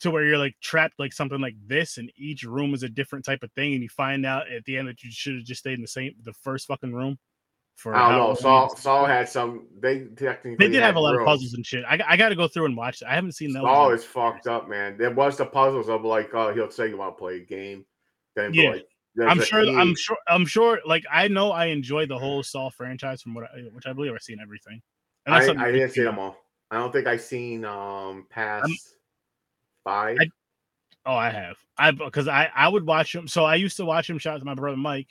to where you're like trapped like something like this, and each room is a different type of thing, and you find out at the end that you should have just stayed in the same the first fucking room. For I don't know. it's- Saw had some. They technically They did have a lot of puzzles and shit. I, I got to go through and watch. it. I haven't seen that. Yet. is fucked up, man. There was the puzzles of like, oh, he'll say you want to play a game. Then Yeah. like, there's I'm sure. I'm sure. I'm sure. Like I know, I enjoy the whole Saw franchise from what, I, which I believe I've seen everything. And I, that's something I didn't see them all. I don't think I've seen um past five. I- Oh, I have. I because I I would watch him. So I used to watch him. Shout out to my brother Mike.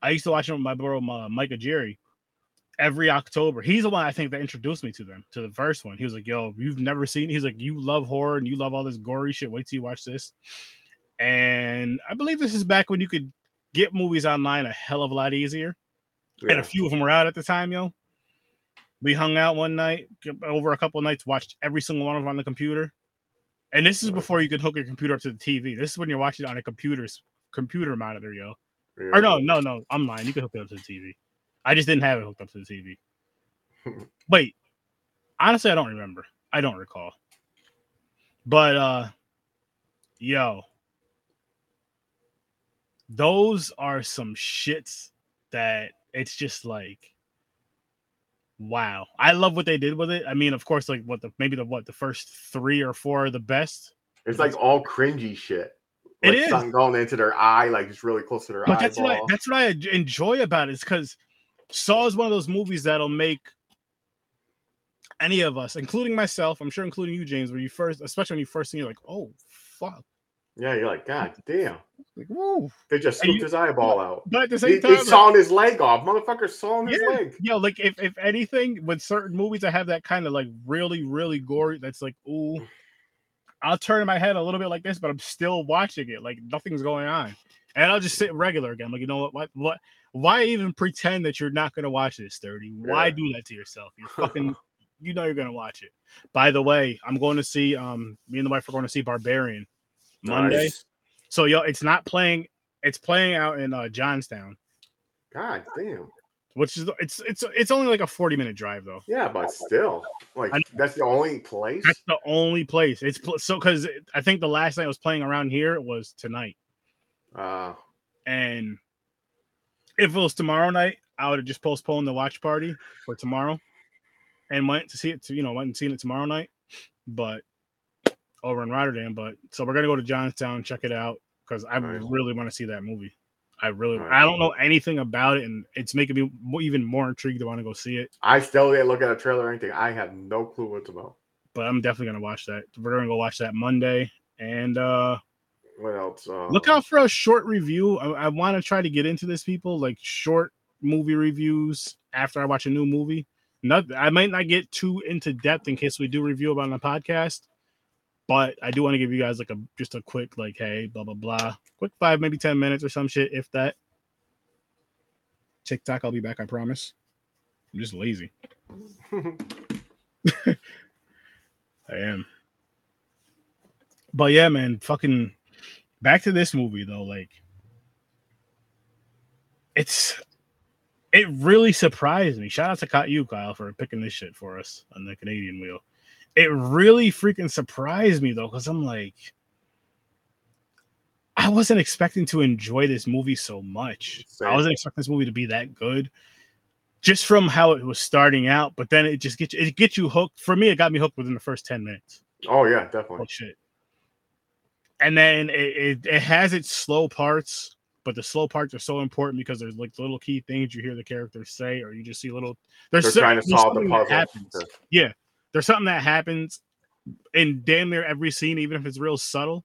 I used to watch him with my brother uh, Mike Jerry every October. He's the one I think that introduced me to them to the first one. He was like, "Yo, you've never seen." He's like, "You love horror and you love all this gory shit. Wait till you watch this." And I believe this is back when you could get movies online a hell of a lot easier. And a few of them were out at the time, yo. We hung out one night over a couple of nights, watched every single one of them on the computer. And this is before you could hook your computer up to the TV. This is when you're watching it on a computer's computer monitor, yo. Yeah. Or no, no, no, I'm lying. You can hook it up to the TV. I just didn't have it hooked up to the TV. <laughs> Wait, honestly, I don't remember. I don't recall. But uh, yo, those are some shits that it's just like wow. I love what they did with it. I mean of course like what the maybe the what the first three or four are the best. It's like all cringy shit. It Like is. something going into their eye, like it's really close to their but that's what I, that's what i enjoy about it is because saw is one of those movies that'll make any of us including myself i'm sure including you james where you first especially when you first see it, you're like oh fuck yeah, you're like, God <laughs> damn. like whoa They just scooped his eyeball out. but at the same they time like- sawing his leg off. Motherfucker sawing his Yeah. leg. Yo, like if if anything, with certain movies that have that kind of like really really gory, that's like ooh, I'll turn my head a little bit like this, but I'm still watching it, like nothing's going on, and I'll just sit regular again. Like you know what, what, what? Why even pretend that you're not gonna watch this, Sturdy? Why Yeah. do that to yourself? You're fucking, <laughs> you know you're gonna watch it. By the way, I'm going to see um, me and the wife are going to see Barbarian Monday. Nice. So yo, it's not playing. It's playing out in uh, Johnstown, God damn. which is it's it's it's only like a 40 minute drive though. Yeah, but still, like that's the only place. That's the only place. It's pl- so because I think the last night it was playing around here was tonight, Uh, and if it was tomorrow night, I would have just postponed the watch party for tomorrow, and went to see it. To you know, went and seen it tomorrow night, but over in Rotterdam. But so we're gonna go to Johnstown, check it out because I really want to see that movie. I really. I don't know anything about it, and it's making me even more intrigued to want to go see it. I still didn't look at a trailer or anything. I have no clue what it's about. But I'm definitely gonna watch that. We're gonna go watch that Monday, and uh What else? Uh, look out for a short review. I, I want to try to get into this, people like short movie reviews after I watch a new movie. Not, I might not get too into depth in case we do review about on the podcast, but I do want to give you guys like a just a quick like, hey, blah blah blah, quick five maybe ten minutes or some shit, if that. TikTok, I'll be back. I promise. I'm just lazy. <laughs> I am. But yeah, man, fucking back to this movie though, like it's it really surprised me. Shout out to you, Kyle, for picking this shit for us on the Canadian wheel. It really freaking surprised me though, because I'm like, I wasn't expecting to enjoy this movie so much. I wasn't expecting this movie to be that good. Just from how it was starting out, but then it just gets you, it gets you hooked. For me, it got me hooked within the first 10 minutes. oh yeah, Oh definitely. shit. And then it, it, it has its slow parts but the slow parts are so important because there's like little key things you hear the characters say, or you just see little. There's They're so- trying to solve the puzzle. happens. Yeah, there's something that happens in damn near every scene, even if it's real subtle,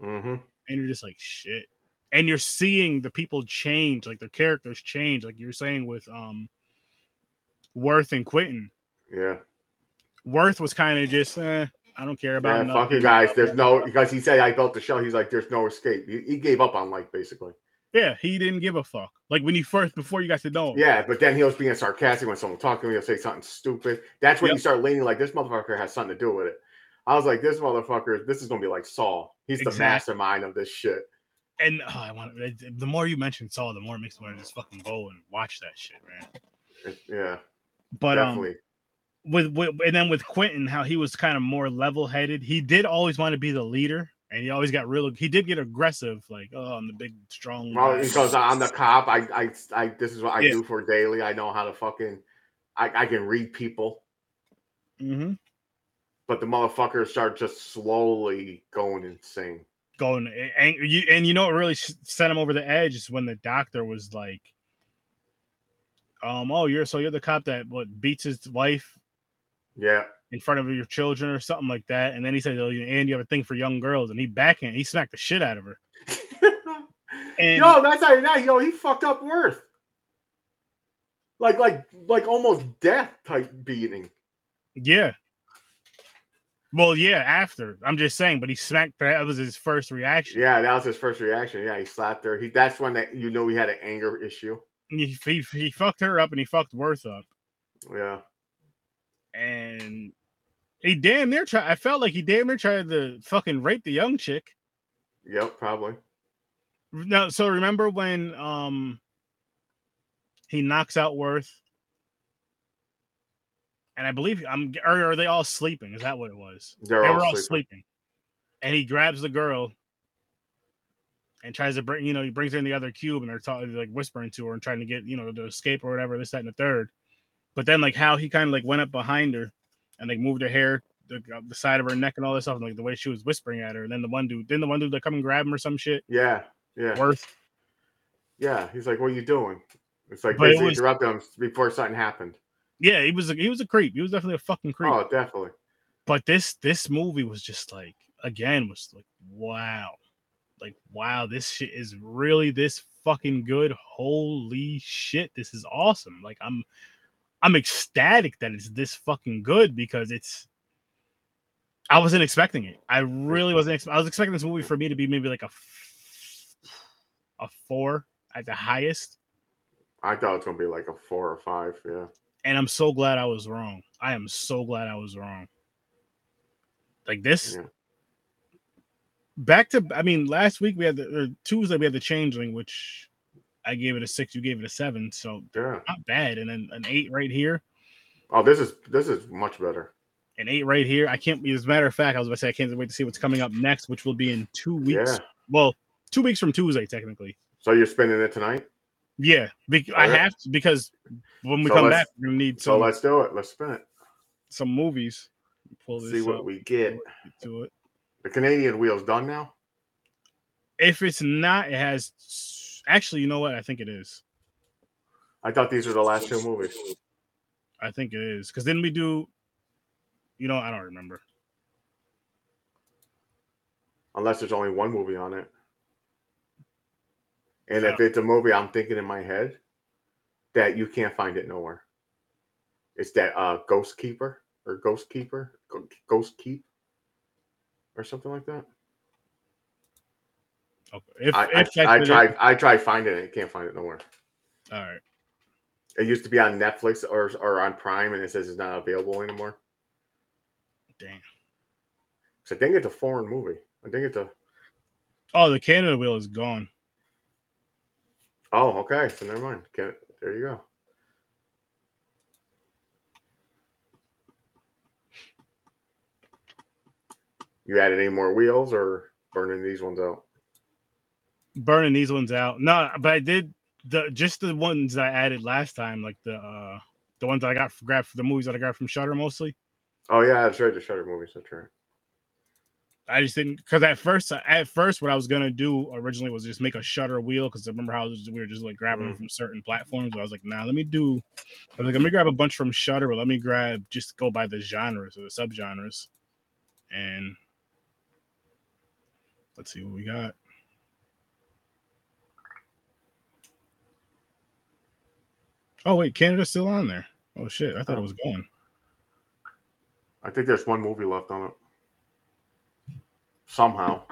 hmm and you're just like shit. And you're seeing the people change, like their characters change, like you're saying with um Worth and Quentin. Yeah. Worth was kind of just, eh, I don't care about. Yeah, fuck you guys. There's no because he said I built the show. He's like, there's no escape. He, he gave up on life basically. Yeah, he didn't give a fuck. Like when you first before you got to know him. Yeah, but then he was being sarcastic when someone talked to him. He'll say something stupid. That's when Yep. you start leaning like this motherfucker has something to do with it. I was like, this motherfucker, this is gonna be like Saw. He's the mastermind of this shit. And oh, I want the more you mention Saw, the more it makes me want to just fucking go and watch that shit, man. Yeah, But um, definitely. with, with and then with Quentin, how he was kind of more level headed. He did always want to be the leader, and he always got real. He did get aggressive, like oh, I'm the big strong. well, guy." he I'm the cop. I, I, I this is what I Yeah. do for daily. I know how to fucking, I, I can read people. Mhm. But the motherfuckers start just slowly going insane. going and you and you know what really sent him over the edge is when the doctor was like, um, oh, you're so you're the cop that what beats his wife Yeah, in front of your children or something like that. And then he said, oh, you- and you have a thing for young girls, and he backhand, he smacked the shit out of her. <laughs> And- yo, that's how that. Yo, he fucked up Worth. Like, like, like almost death type beating. Yeah. Well, yeah, after. I'm just saying, but he smacked that was his first reaction. Yeah, that was his first reaction. Yeah, he slapped her. He that's when that you know he had an anger issue. He, he, he fucked her up and he fucked Worth up. Yeah. And he damn near tried I felt like he damn near tried to fucking rape the young chick. Yep, probably. No, so remember when um he knocks out Worth? And I believe I'm or are they all sleeping? Is that what it was? They're they all were all sleeping. sleeping. And he grabs the girl and tries to bring, you know, he brings her in the other cube and they're talking like whispering to her and trying to get, you know, to escape or whatever, this, that, and the third. But then like how he kind of like went up behind her and like moved her hair the, the side of her neck and all this stuff, and, like the way she was whispering at her. And then the one dude, then the one dude that come and grab him or some shit. Yeah, yeah, Worth. yeah. He's like, "What are you doing?" It's like But it basically was- interrupt him before something happened. Yeah, he was a, he was a creep. He was definitely a fucking creep. Oh, definitely. but this this movie was just like again was like wow like wow this shit is really this fucking good holy shit this is awesome like i'm i'm ecstatic that it's this fucking good because it's i wasn't expecting it i really wasn't ex- i was expecting this movie for me to be maybe like a f- a four at the highest I thought it was gonna be like a four or five. Yeah. and i'm so glad i was wrong i am so glad i was wrong like this Yeah. back to i mean last week we had the tuesday we had the changeling which i gave it a six you gave it a seven so Yeah. not bad and then an eight right here Oh, this is this is much better. an eight right here i can't be as a matter of fact i was about to say i can't wait to see what's coming up next which will be in two weeks Yeah. well two weeks from tuesday technically So you're spending it tonight. yeah be- i have to because when we So come back we're gonna need So let's do it. Let's spin it. some movies pull this See what up, we get. Do it The Canadian wheel's done now. if it's not it has actually you know what i think it is I thought these were the last two movies. I think it is because then we do. You know, I don't remember. unless there's only one movie on it. And if it's a movie I'm thinking in my head that you can't find it nowhere. It's that uh Ghost Keeper or Ghost Keeper, Ghost Keep or something like that. Okay. If, I, if I, I it- tried I tried finding it, can't find it nowhere. All right. It used to be on Netflix or or on Prime and it says it's not available anymore. Damn. So I think it's a foreign movie. I think it's a Oh, the Canada wheel is gone. oh okay, so never mind. Can, there you go. You added any more wheels or burning these ones out? Burning these ones out. No, but I did the just the ones I added last time, like the uh the ones that I got for grabbed for the movies that I got from Shudder mostly. Oh yeah, that's right. The Shudder movies. That's right. I just didn't because at first, at first, what I was gonna do originally was just make a Shudder wheel because I remember how was- we were just like grabbing Mhm. from certain platforms. I was like, nah, let me do. I was like, let me grab a bunch from Shudder, but let me grab just go by the genres or the subgenres, and let's see what we got. Oh wait, Canada's still on there. Oh shit, I thought it oh. was gone. I think there's one movie left on it. Somehow.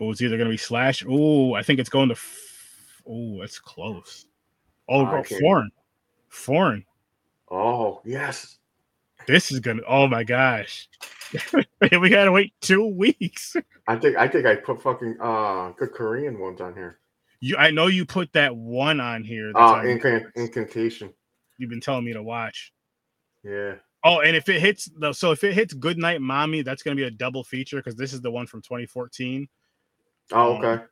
Oh, it's either gonna be slash. Oh, I think it's going to. F- oh, it's close. Oh, I foreign, foreign. Oh yes. This is gonna. Oh my gosh, <laughs> we gotta wait two weeks. I think I think I put fucking uh good Korean ones on here. You, I know you put that one on here. That's Uh incant- incantation. you've been telling me to watch. Yeah. Oh, and if it hits the so if it hits Good Night Mommy, that's gonna be a double feature because this is the one from 2014. Oh, Um, okay.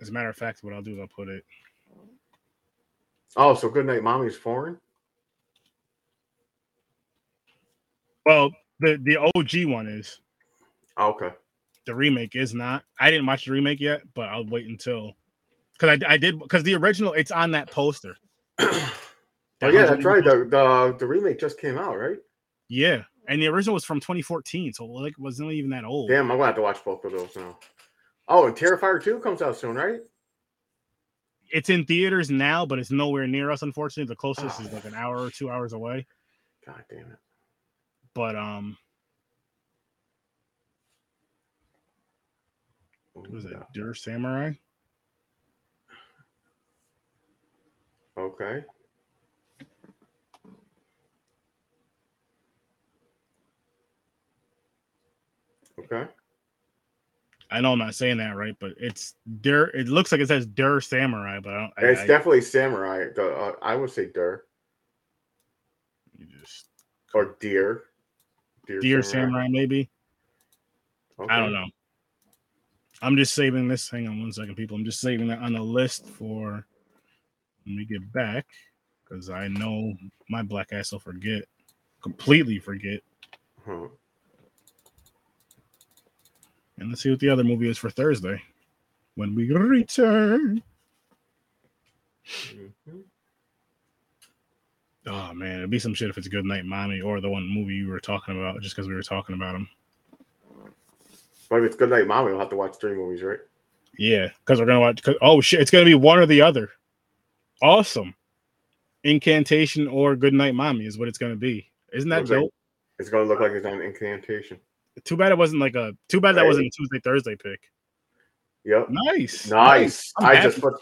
As a matter of fact, what I'll do is I'll put it. Oh, so Good Night Mommy's foreign? Well, the the OG one is. Oh, okay. the remake is not. I didn't watch the remake yet, but I'll wait until because I, I did because the original it's on that poster. <clears throat> Oh yeah, was- that's right. The, the the remake just came out, right? Yeah, and the original was from 2014, so like it wasn't even that old. Damn, I'm gonna have to watch both of those now. Oh, and Terrifier 2 comes out soon, right? It's in theaters now, but it's nowhere near us. Unfortunately, the closest Oh. is like an hour or two hours away. God damn it. But um, what was it. Dear Samurai? Okay. Okay. I know I'm not saying that right, but it's Der. It looks like it says Der Samurai, but I don't. I, It's I- definitely samurai. Uh, I would say der you just- or deer. Dear Samurai, maybe. I don't know. I'm just saving this. Hang on one second, people. I'm just saving that on the list for when we get back because I know my black ass will forget, completely forget. And let's see what the other movie is for Thursday when we return. Mhm. Oh man, it'd be some shit if it's Good Night Mommy or the one movie you were talking about just because we were talking about them. But if it's Good Night Mommy, we'll have to watch three movies, right? Yeah, because we're gonna watch. oh shit, it's gonna be one or the other. Awesome. Incantation or Good Night Mommy is what it's gonna be. Isn't that like- dope? It's gonna look like it's on incantation. Too bad it wasn't like a. Too bad that Right. wasn't a Tuesday Thursday pick. Yep. Nice, Nice. I'm I just put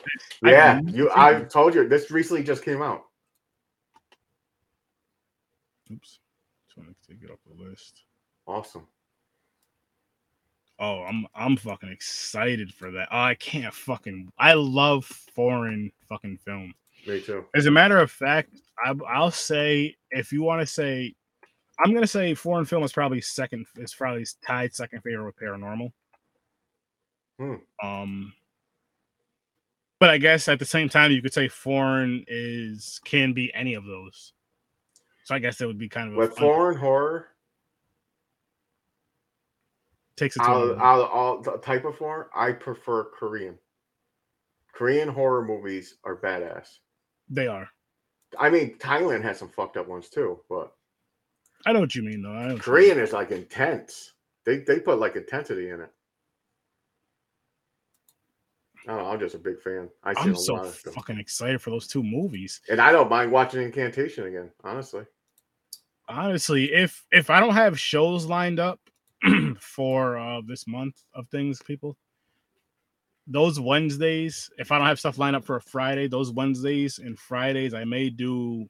yeah, didn't you I told you this recently just came out. Oops. Just want to take it off the list. Awesome. Oh, I'm I'm fucking excited for that. Oh, I can't fucking. I love foreign fucking film. Me too. As a matter of fact, I, I'll say if you want to say, I'm gonna say foreign film is probably second. Is probably tied second favorite with Paranormal. Hmm. Um, but I guess at the same time, you could say foreign is can be any of those. So I guess it would be kind of fun- foreign horror, takes it out a- of, out of all the type of horror, I prefer Korean. Korean horror movies are badass. they are. I mean, Thailand has some fucked up ones too, but I know what you mean though. I know what you mean. Korean is like intense. They they put like intensity in it. I don't know, I'm just a big fan. I I'm so lot of them. fucking excited for those two movies. And I don't mind watching Incantation again, honestly. Honestly if if i don't have shows lined up <clears throat> for uh this month of things people those wednesdays if i don't have stuff lined up for a friday those wednesdays and fridays i may do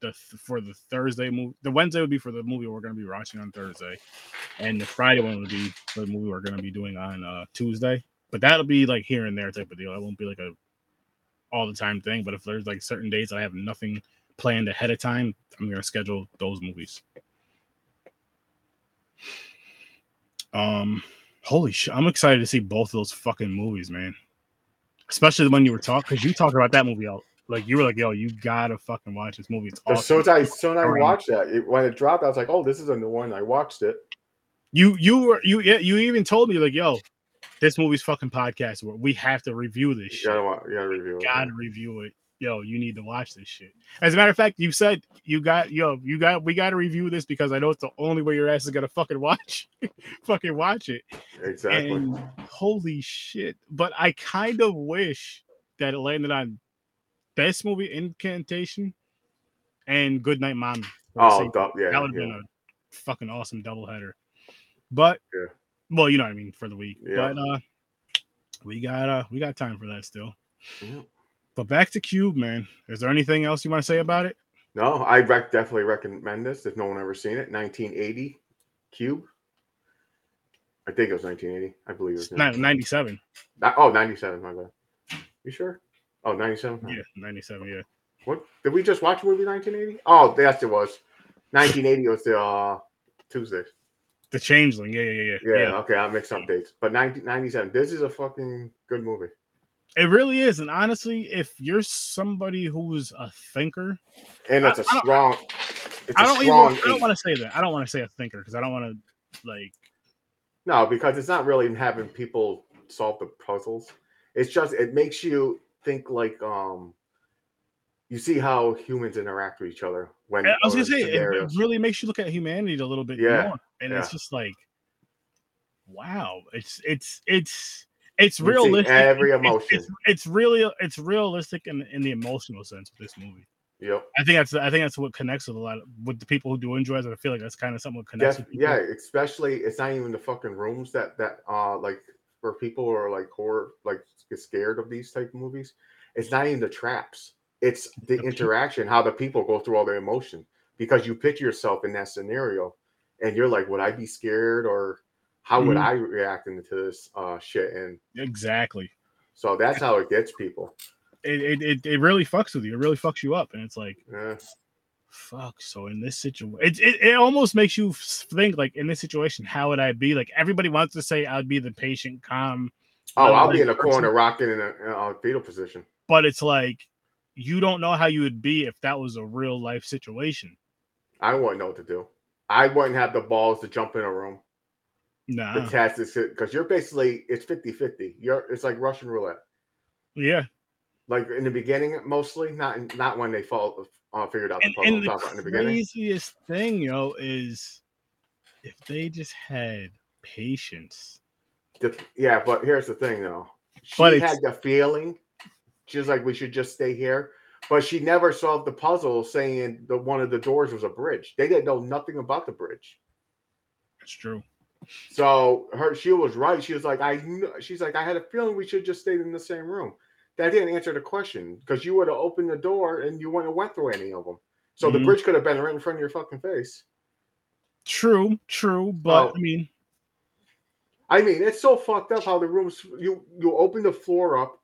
the for the thursday movie the wednesday would be for the movie we're going to be watching on thursday and the friday one would be for the movie we're going to be doing on uh tuesday but that'll be like here and there type of deal. It won't be like a all the time thing but if there's like certain days i have nothing planned ahead of time, I'm gonna schedule those movies. Um, holy shit, I'm excited to see both of those fucking movies, man. Especially the one you were talking, because you talk about that movie a, Like you were like, yo, you gotta fucking watch this movie. It's As soon awesome. as I, soon I watched that, it, when it dropped, I was like, "Oh, this is a new one." I watched it. You you were you yeah, you even told me like, yo, this movie's fucking podcast. where We have to review this You shit. gotta, wa- you gotta review it. gotta review it. Yo, you need to watch this shit. As a matter of fact, you said you got yo, you got we gotta review this because I know it's the only way your ass is gonna fucking watch <laughs> fucking watch it. Exactly. And holy shit. But I kind of wish that it landed on best movie incantation and Good Night Mommy. for the oh, same- du- yeah, that would have yeah. been a fucking awesome doubleheader. But Yeah. well, you know what I mean for the week. Yeah. But uh we got uh we got time for that still. Yeah. But back to Cube, man. Is there anything else you want to say about it? No, I rec- definitely recommend this if no one ever seen it. 1980 Cube. I think it was 1980. I believe it was. It's 97. Oh, 97. My bad. You sure? Oh, 97. Yeah, 97, yeah. What did we just watch a movie 1980? Oh, yes, it was. 1980 was the uh, Tuesday. The Changeling. Yeah, yeah, yeah. Yeah, Yeah. okay, I'll mix up dates. But 1997. This is a fucking good movie. It really is. And honestly, if you're somebody who's a thinker, And it's a I- I don't- strong. It's I a don't even I don't want to say that. I don't want to say a thinker because I don't want to like No, because it's not really having people solve the puzzles. It's just it makes you think like um you see how humans interact with each other when I was gonna say it, it really makes you look at humanity a little bit Yeah, more. And it's just like wow. It's it's it's it's You realistic. every It's- it's- emotion. It's, it's really it's realistic in in the emotional sense of this movie. Yep. I think that's I think that's what connects with a lot of with the people who do enjoy it. I feel like that's kind of something that connects Yes, yeah, especially it's not even the fucking rooms that that uh like where people are like horror like get scared of these type of movies. It's not even the traps. It's the The interaction, how the people go through all their emotion. Because you picture yourself in that scenario and you're like, would I be scared or how would Mhm. I react into this uh shit? And Exactly. so that's how it gets people. It, it it really fucks with you. It really fucks you up, and it's like Yeah. fuck. So in this situation, it, it it almost makes you think like in this situation, how would I be? Like everybody wants to say I'd be the patient, calm. Oh, I'll be in person, corner rocking in a, in a fetal position. but it's like you don't know how you would be if that was a real life situation. I wouldn't know what to do. I wouldn't have the balls to jump in a room. Nah, the test is because you're basically it's 50 50 you're it's like russian roulette. Yeah. like in the beginning mostly not not when they fall uh, figured out the puzzle and the talking about in the beginning. craziest thing, yo, is if they just had patience. The- yeah but here's the thing though. She But had the feeling she was like we should just stay here but she never solved the puzzle saying that one of the doors was a bridge. They didn't know nothing about the bridge. It's true. So her she was right she was like i she's like i had a feeling we should just stay in the same room that didn't answer the question because you would have opened the door and you wouldn't have went through any of them so the Mhm. bridge could have been right in front of your fucking face True, true. But Oh. I mean, i mean it's so fucked up how the rooms you you open the floor up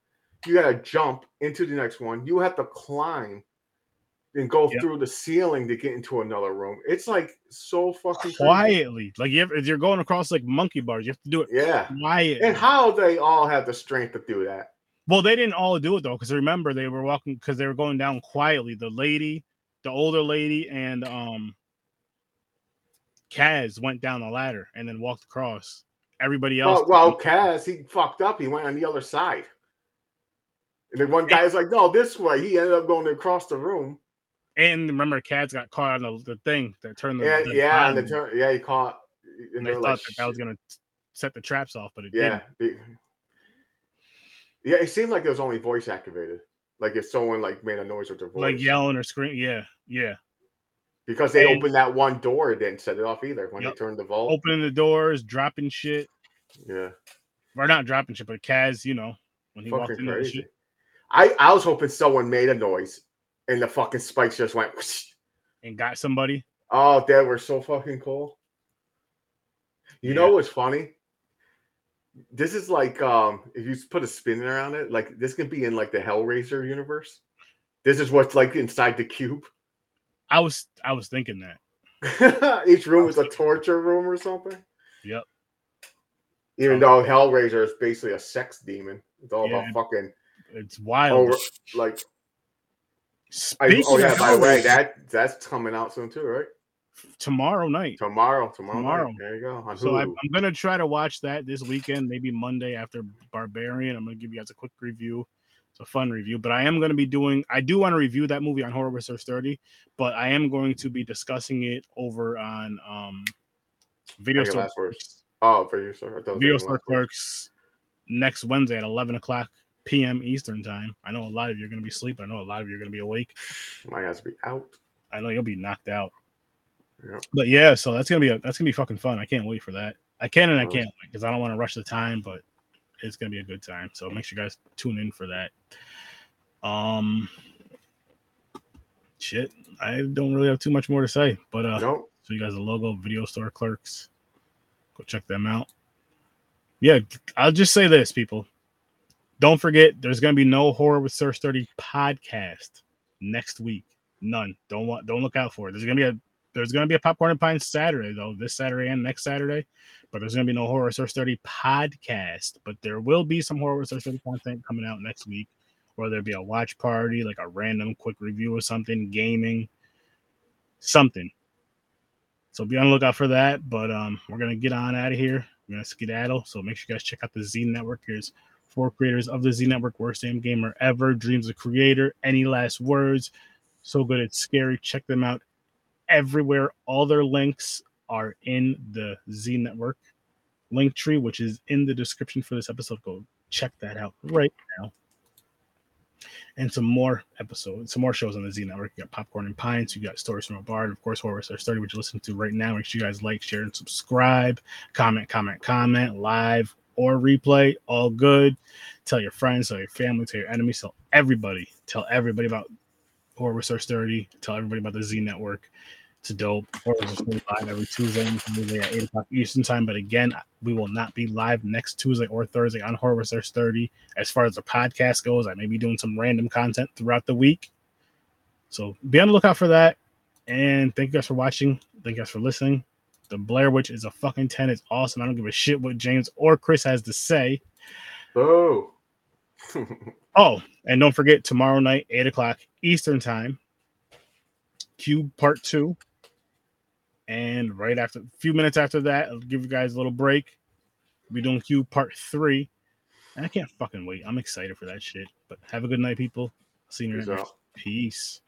you gotta jump into the next one you have to climb and go Yep. through the ceiling to get into another room it's like so fucking crazy. quietly, like you you're going across like monkey bars, you have to do it yeah quietly. and how they all have the strength to do that Well, they didn't all do it though, because remember they were walking because they were going down quietly. The lady, the older lady, and um Kaz went down the ladder and then walked across. Everybody else, Well, well, Kaz, he fucked up. He went on the other side. And then one guy is like, no, this way. He ended up going across the room. And remember Kaz got caught on the, the thing that turned the, Yeah, the yeah, and the turn, yeah, he caught. and And they they're thought like, that, that was gonna set the traps off, but it yeah, didn't. it- yeah. It seemed like it was only voice activated, like if someone like made a noise with their voice, Like yelling or screaming. Yeah, yeah. because they and- opened that one door, it didn't set it off either when Yep. they turned the vault. Opening the doors, dropping shit, Yeah, or not dropping shit, but Kaz, you know, when he walked fucking crazy. shit I I was hoping someone made a noise, and the fucking spikes just went. whoosh. and got somebody. Oh, that were so fucking cool. You know what's funny? This is like um if you put a spin around it, like this can be in like the Hellraiser universe. This is what's like inside the cube. I was I was thinking that. <laughs> Each room is a torture room or something. Yep. Even though Hellraiser is basically a sex demon. It's all Yeah. about fucking It's wild. over like Speaking oh yeah, by the way, that that's coming out soon too, right? tomorrow night. Tomorrow, tomorrow, Tomorrow. Night. There you go. On So I, I'm gonna try to watch that this weekend, maybe Monday after Barbarian. I'm gonna give you guys a quick review. It's a fun review, but I am gonna be doing. I do want to review that movie on Horror Research 30, but I am going to be discussing it over on um Video Store. Oh, for you, sir. I thought it was Video Store. Clerks next Wednesday at 11 o'clock p.m. Eastern time. I know a lot of you are gonna be asleep. I know a lot of you are gonna be awake. My to be out. I know you'll be knocked out. Yep. But yeah, so that's gonna be a, that's gonna be fucking fun. I can't wait for that. I can and I can't wait because I don't want to rush the time, but it's gonna be a good time. So make sure you guys tune in for that. Um, shit, I don't really have too much more to say, but uh, Nope. so you guys the logo video store clerks, go check them out. Yeah, I'll just say this, people. Don't forget, there's gonna be no horror with Sir Sturdy podcast next week. None. Don't want. Don't look out for it. There's gonna be a. There's gonna be a popcorn and Pints Saturday though. This Saturday and next Saturday, but there's gonna be no horror Sir Sturdy podcast. But there will be some horror with Search 30 content coming out next week. Whether it be a watch party, like a random quick review or something, gaming, something. So be on the lookout for that. But um, we're gonna get on out of here. We're gonna skedaddle. So make sure you guys check out the Z Network. Here's four creators of the Z Network, worst damn gamer ever, dreams of creator. Any last words? So good, it's scary. Check them out everywhere. All their links are in the Z Network link tree, which is in the description for this episode. Go check that out right now. And some more episodes, some more shows on the Z Network. You got Popcorn and Pints, you got Stories from a Bard, of course, Horror Stars 30, which you're listening to right now. Make sure you guys like, share, and subscribe. Comment, comment, comment, live or replay, all good. Tell your friends, tell your family, tell your enemies, tell everybody, tell everybody about Horror Research 30, tell everybody about the Z Network. It's dope. Horror Research 30 live every Tuesday and Thursday at 8 o'clock Eastern Time. But again, we will not be live next Tuesday or Thursday on Horror Research 30. As far as the podcast goes, I may be doing some random content throughout the week. So be on the lookout for that. And thank you guys for watching. Thank you guys for listening. The Blair Witch is a fucking 10. It's awesome. I don't give a shit what James or Chris has to say. Oh. <laughs> Oh, and don't forget tomorrow night, 8 o'clock Eastern Time, Cube Part 2. And right after, a few minutes after that, I'll give you guys a little break. We'll be doing Cube Part 3. And I can't fucking wait. I'm excited for that shit. But have a good night, people. See you next. Peace.